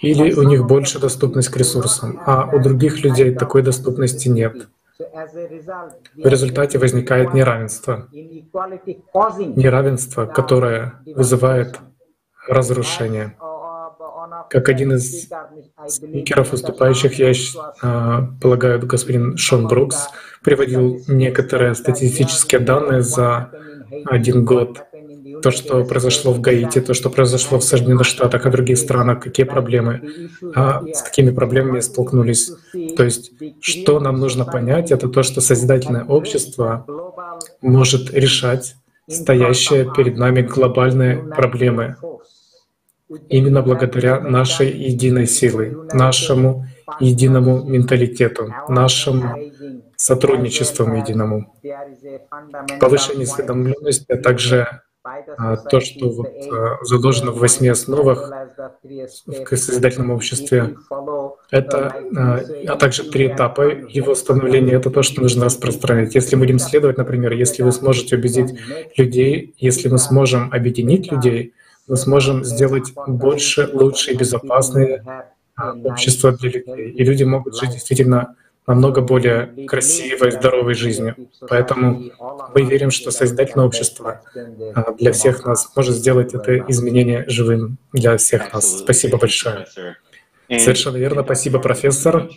или у них больше доступность к ресурсам, а у других людей такой доступности нет. В результате возникает неравенство. Неравенство, которое вызывает разрушения. Как один из спикеров, выступающих, я а, полагаю, господин Шон Брукс, приводил некоторые статистические данные за один год. То, что произошло в Гаити, то, что произошло в Соединенных Штатах и других странах, какие проблемы, а с какими проблемами столкнулись. То есть, что нам нужно понять, это то, что созидательное общество может решать стоящие перед нами глобальные проблемы именно благодаря нашей единой силы, нашему единому менталитету, нашему сотрудничеству единому. Повышение осведомленности, а также а, то, что вот, а, заложено в восьми основах в созидательном обществе, это, а, а также три этапа его становления, это то, что нужно распространять. Если мы будем следовать, например, если вы сможете убедить людей, если мы сможем объединить людей, мы сможем сделать больше, лучше и безопасное общество для людей. И люди могут жить действительно намного более красивой, здоровой жизнью. Поэтому мы верим, что Созидательное общество а, для всех нас может сделать это изменение живым для всех нас. Спасибо большое. Совершенно верно. Спасибо, профессор.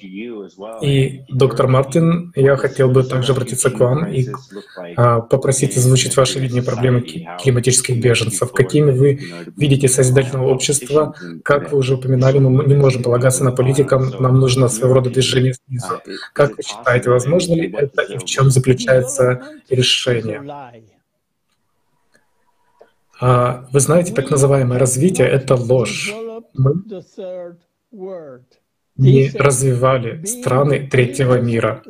И доктор Мартин, я хотел бы также обратиться к вам и а, попросить озвучить ваше видение проблемы климатических беженцев. Какими вы видите созидательного общества? Как вы уже упоминали, мы не можем полагаться на политикам, нам нужно своего рода движение снизу. Как вы считаете, возможно ли это и в чем заключается решение? А, вы знаете, так называемое развитие — это ложь. Мы не развивали страны третьего мира.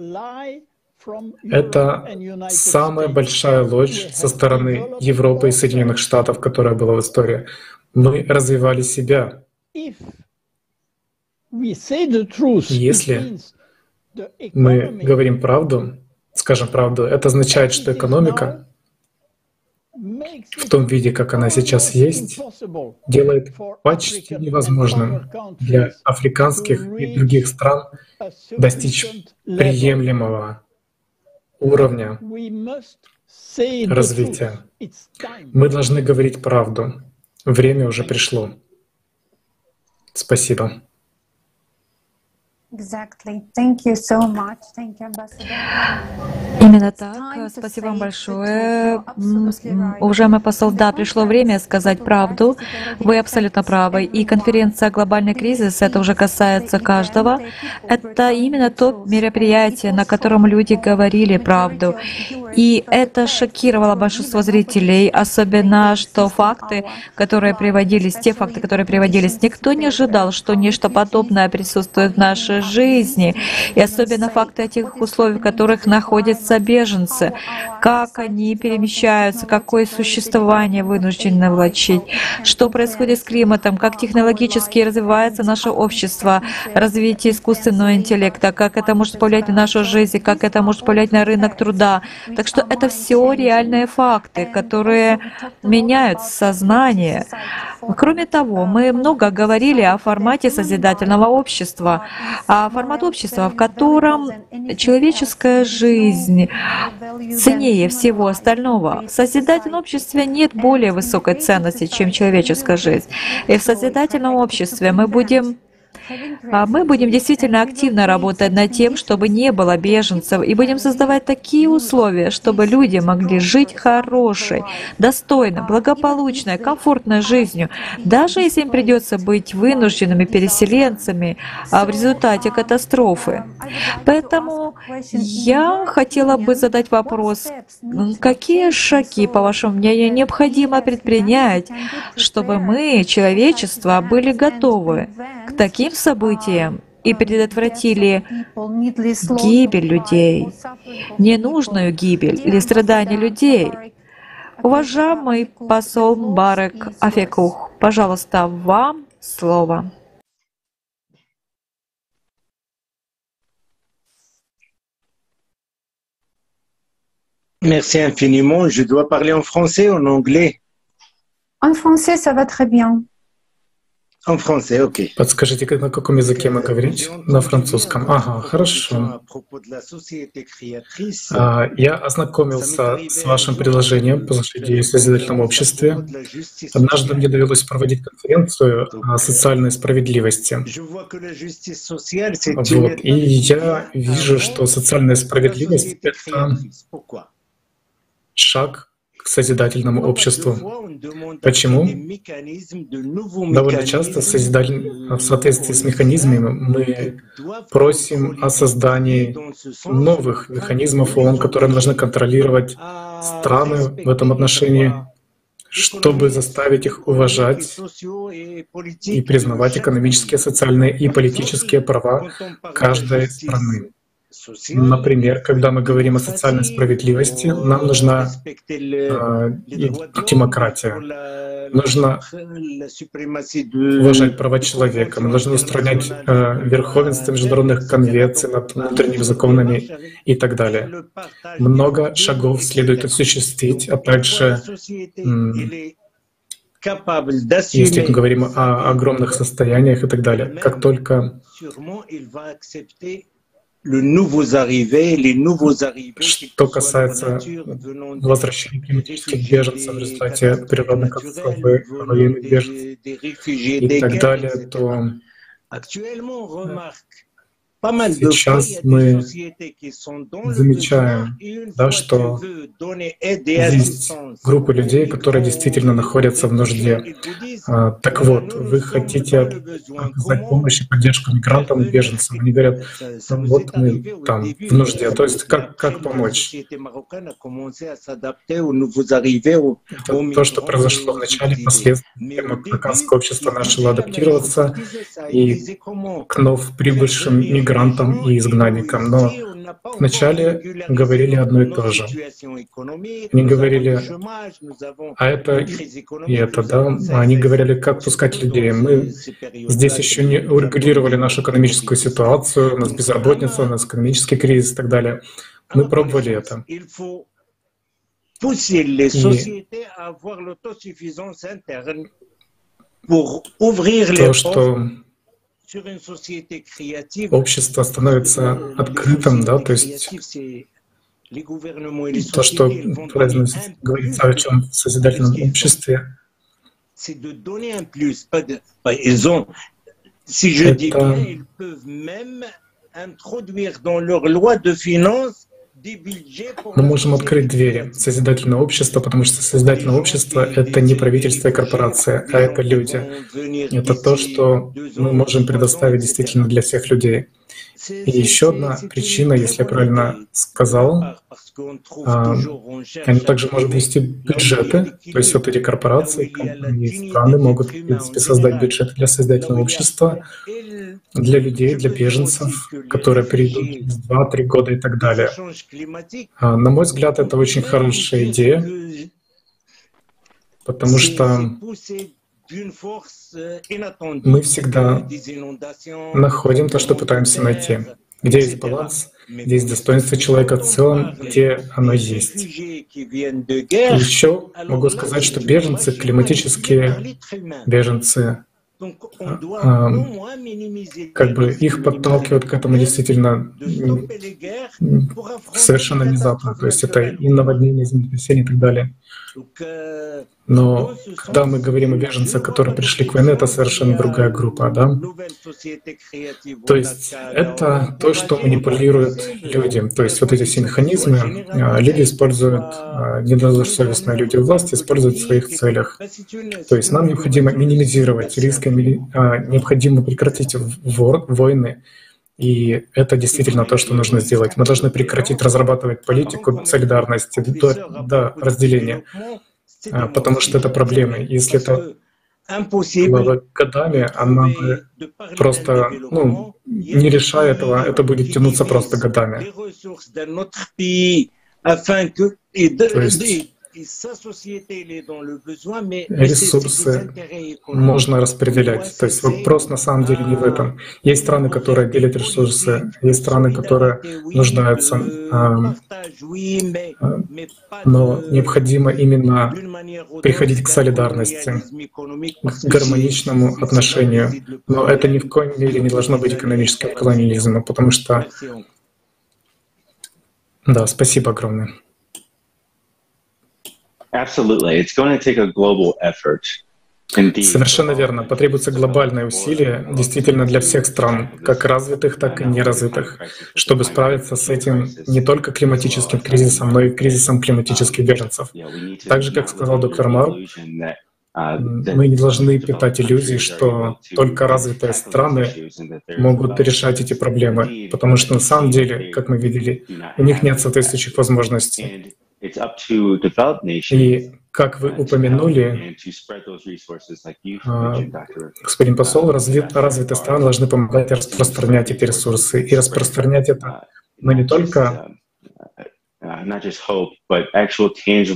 Это самая большая ложь со стороны Европы и Соединенных Штатов, которая была в истории. Мы развивали себя. Если мы говорим правду, скажем правду, это означает, что экономика в том виде, как она сейчас есть, делает почти невозможным для африканских и других стран достичь приемлемого уровня развития. Мы должны говорить правду. Время уже пришло. Спасибо. Именно так. Спасибо вам большое. Уважаемый посол, да, пришло время сказать правду. Вы абсолютно правы. И конференция «Глобальный кризис» — это уже касается каждого. Это именно то мероприятие, на котором люди говорили правду. И это шокировало большинство зрителей, особенно что факты, которые приводились, те факты, которые приводились, никто не ожидал, что нечто подобное присутствует в нашей жизни, и особенно факты этих условий, в которых находятся беженцы, как они перемещаются, какое существование вынуждены влачить, что происходит с климатом, как технологически развивается наше общество, развитие искусственного интеллекта, как это может повлиять на нашу жизнь, как это может повлиять на рынок труда. Так что это все реальные факты, которые меняют сознание. Кроме того, мы много говорили о формате созидательного общества, формат общества, в котором человеческая жизнь ценнее всего остального. В созидательном обществе нет более высокой ценности, чем человеческая жизнь. И в созидательном обществе мы будем а мы будем действительно активно работать над тем, чтобы не было беженцев, и будем создавать такие условия, чтобы люди могли жить хорошей, достойной, благополучной, комфортной жизнью, даже если им придется быть вынужденными переселенцами а в результате катастрофы. Поэтому я хотела бы задать вопрос, какие шаги, по вашему мнению, необходимо предпринять, чтобы мы, человечество, были готовы к таким событиям и предотвратили гибель людей, ненужную гибель или страдания людей. Уважаемый посол Барек Афекух, пожалуйста, вам слово. Merci infiniment. Je dois parler en français ou en anglais En français, ça va très bien. En français, ok. Подскажите, на каком языке мы говорить? На французском. Ага, хорошо. А, я ознакомился с вашим предложением по наследию в созидательном обществе. Однажды мне довелось проводить конференцию о социальной справедливости. Вот. И я вижу, что социальная справедливость — это шаг к созидательному обществу. Почему? Довольно часто в соответствии с механизмами мы просим о создании новых механизмов ООН, которые должны контролировать страны в этом отношении, чтобы заставить их уважать и признавать экономические, социальные и политические права каждой страны. Например, когда мы говорим о социальной справедливости, нам нужна э, демократия, нужно уважать права человека, мы должны устранять э, верховенство международных конвенций над внутренними законами и так далее. Много шагов следует осуществить, а также если мы говорим о огромных состояниях и так далее, как только что касается возвращения климатических беженцев в результате природной катастрофы, военных беженцев и так далее, то Сейчас мы замечаем, да, что есть группы людей, которые действительно находятся в нужде. А, так вот, вы хотите оказать помощь и поддержку мигрантам и беженцам. Они говорят, ну, вот мы там в нужде. То есть как, как помочь? Это то, что произошло в начале, последствия марокканское общество начало адаптироваться и к вновь прибывшим мигрантам мигрантам и изгнанникам, но вначале говорили одно и то же. Они говорили, а это и это, да, они говорили, как пускать людей. Мы здесь еще не урегулировали нашу экономическую ситуацию, у нас безработица, у нас экономический кризис и так далее. Мы пробовали это. И то, что общество становится открытым, да, то есть То, что говорится о чем в созидательном обществе, это мы можем открыть двери созидательного общества, потому что созидательное общество — это не правительство и корпорация, а это люди. Это то, что мы можем предоставить действительно для всех людей. И еще одна причина, если я правильно сказал, а, они также могут вести бюджеты, то есть вот эти корпорации, компании, страны могут, в принципе, создать бюджеты для создательного общества, для людей, для беженцев, которые придут через 2-3 года и так далее. А, на мой взгляд, это очень хорошая идея, потому что мы всегда находим то, что пытаемся найти. Где есть баланс, где есть достоинство человека в целом, где оно есть. еще могу сказать, что беженцы, климатические беженцы, а, как бы их подталкивают к этому действительно совершенно внезапно. То есть это и наводнение, землетрясение и так далее. Но когда мы говорим о беженцах, которые пришли к войне, это совершенно другая группа, да? То есть это то, что манипулирует люди. То есть вот эти все механизмы а, люди используют, а, недобросовестные люди власти используют в своих целях. То есть нам необходимо минимизировать риски, а, необходимо прекратить войны, и это действительно то, что нужно сделать. Мы должны прекратить разрабатывать политику солидарности до, до разделения. А, потому что это проблемы. Если это было бы годами, она бы просто, ну, не решая этого, это будет тянуться просто годами. То есть ресурсы можно распределять. То есть вопрос на самом деле не в этом. Есть страны, которые делят ресурсы, есть страны, которые нуждаются, а, а, но необходимо именно приходить к солидарности, к гармоничному отношению. Но это ни в коем мере не должно быть экономическим колониализмом, потому что... Да, спасибо огромное. Совершенно верно. Потребуется глобальное усилие, действительно для всех стран, как развитых, так и неразвитых, чтобы справиться с этим не только климатическим кризисом, но и кризисом климатических беженцев. Так же, как сказал доктор Мар, мы не должны питать иллюзий, что только развитые страны могут решать эти проблемы, потому что на самом деле, как мы видели, у них нет соответствующих возможностей. И, как вы упомянули, а, господин посол, развит, развитые страны должны помогать распространять эти ресурсы и распространять это, но не только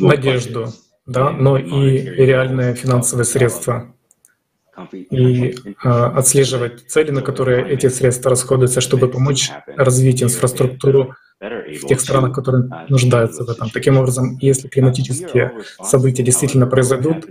надежду, да, но и реальные финансовые средства. и а, отслеживать цели, на которые эти средства расходуются, чтобы помочь развить инфраструктуру в тех странах, которые нуждаются в этом. Таким образом, если климатические события действительно произойдут,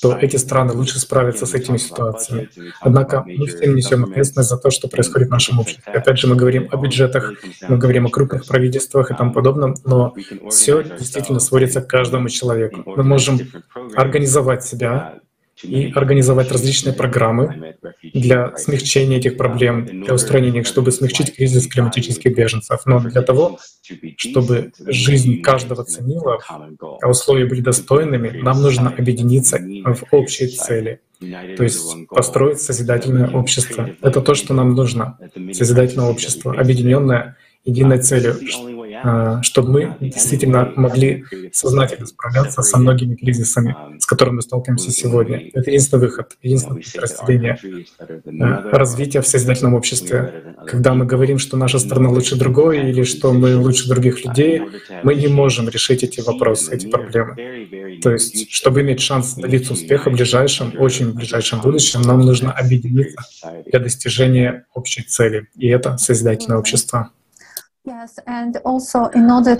то эти страны лучше справятся с этими ситуациями. Однако мы все несем ответственность за то, что происходит в нашем обществе. Опять же, мы говорим о бюджетах, мы говорим о крупных правительствах и тому подобном, но все действительно сводится к каждому человеку. Мы можем организовать себя и организовать различные программы для смягчения этих проблем, для устранения их, чтобы смягчить кризис климатических беженцев. Но для того, чтобы жизнь каждого ценила, а условия были достойными, нам нужно объединиться в общей цели. То есть построить созидательное общество. Это то, что нам нужно. Созидательное общество, объединенное единой целью, чтобы мы действительно могли сознательно справляться со многими кризисами, с которыми мы сталкиваемся сегодня. Это единственный выход, единственное подразделение а, развития в созидательном обществе. Когда мы говорим, что наша страна лучше другой или что мы лучше других людей, мы не можем решить эти вопросы, эти проблемы. То есть, чтобы иметь шанс добиться успеха в ближайшем, очень ближайшем будущем, нам нужно объединиться для достижения общей цели. И это созидательное общество.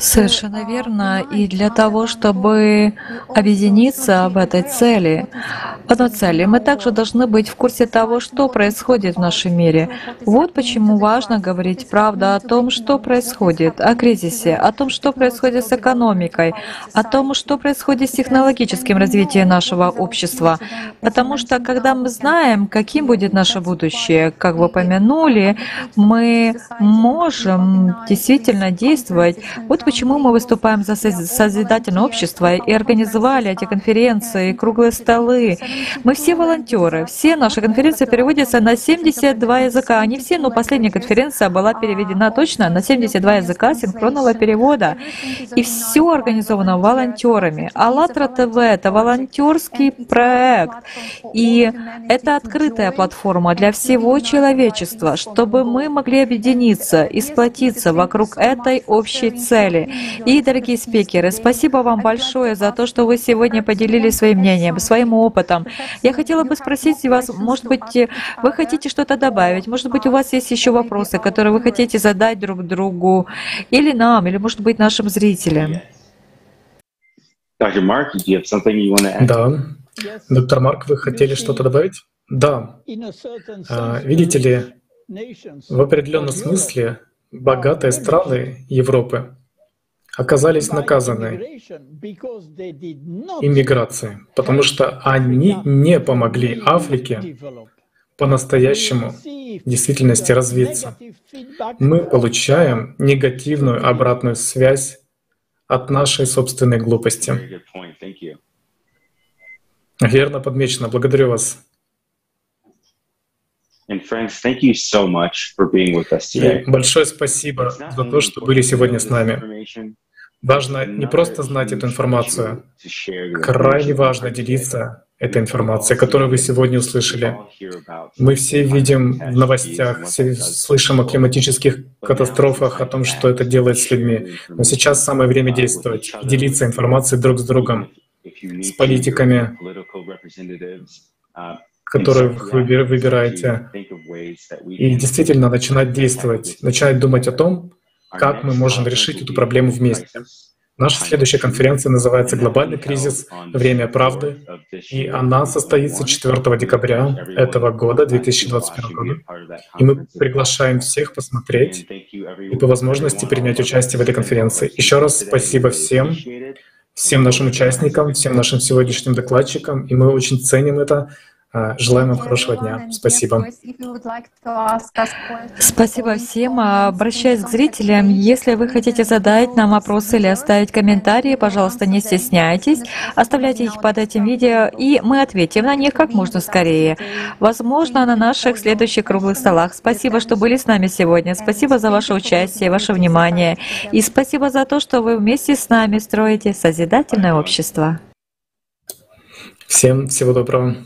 Совершенно верно. И для того, чтобы объединиться в этой цели, в одной цели, мы также должны быть в курсе того, что происходит в нашем мире. Вот почему важно говорить правду о том, что происходит, о кризисе, о том, что происходит с экономикой, о том, что происходит с технологическим развитием нашего общества. Потому что когда мы знаем, каким будет наше будущее, как вы упомянули, мы можем действительно действовать. Вот почему мы выступаем за созидательное общество и организовали эти конференции, круглые столы. Мы все волонтеры. Все наши конференции переводятся на 72 языка. Они все, но последняя конференция была переведена точно на 72 языка синхронного перевода. И все организовано волонтерами. АЛЛАТРА ТВ — это волонтерский проект. И это открытая платформа для всего человечества, чтобы мы могли объединиться и сплотиться вокруг этой общей цели. И, дорогие спикеры, спасибо вам большое за то, что вы сегодня поделились своим мнением, своим опытом. Я хотела бы спросить вас, может быть, вы хотите что-то добавить? Может быть, у вас есть еще вопросы, которые вы хотите задать друг другу, или нам, или, может быть, нашим зрителям? Да. Доктор Марк, вы хотели что-то добавить? Да. А, видите ли, в определенном смысле богатые страны Европы оказались наказаны иммиграцией, потому что они не помогли Африке по-настоящему в действительности развиться. Мы получаем негативную обратную связь от нашей собственной глупости. Верно подмечено. Благодарю вас. Большое спасибо за то, что были сегодня с нами. Важно не просто знать эту информацию, крайне важно делиться этой информацией, которую вы сегодня услышали. Мы все видим в новостях, все слышим о климатических катастрофах, о том, что это делает с людьми. Но сейчас самое время действовать и делиться информацией друг с другом, с политиками, которые вы выбираете, и действительно начинать действовать, начинать думать о том, как мы можем решить эту проблему вместе. Наша следующая конференция называется «Глобальный кризис. Время правды», и она состоится 4 декабря этого года, 2021 года. И мы приглашаем всех посмотреть и по возможности принять участие в этой конференции. Еще раз спасибо всем, всем нашим участникам, всем нашим сегодняшним докладчикам, и мы очень ценим это. А, желаем вам хорошего дня. Спасибо. Спасибо всем. А, обращаясь к зрителям, если вы хотите задать нам вопросы или оставить комментарии, пожалуйста, не стесняйтесь. Оставляйте их под этим видео, и мы ответим на них как можно скорее. Возможно, на наших следующих круглых столах. Спасибо, что были с нами сегодня. Спасибо за ваше участие, ваше внимание. И спасибо за то, что вы вместе с нами строите созидательное общество. Всем всего доброго.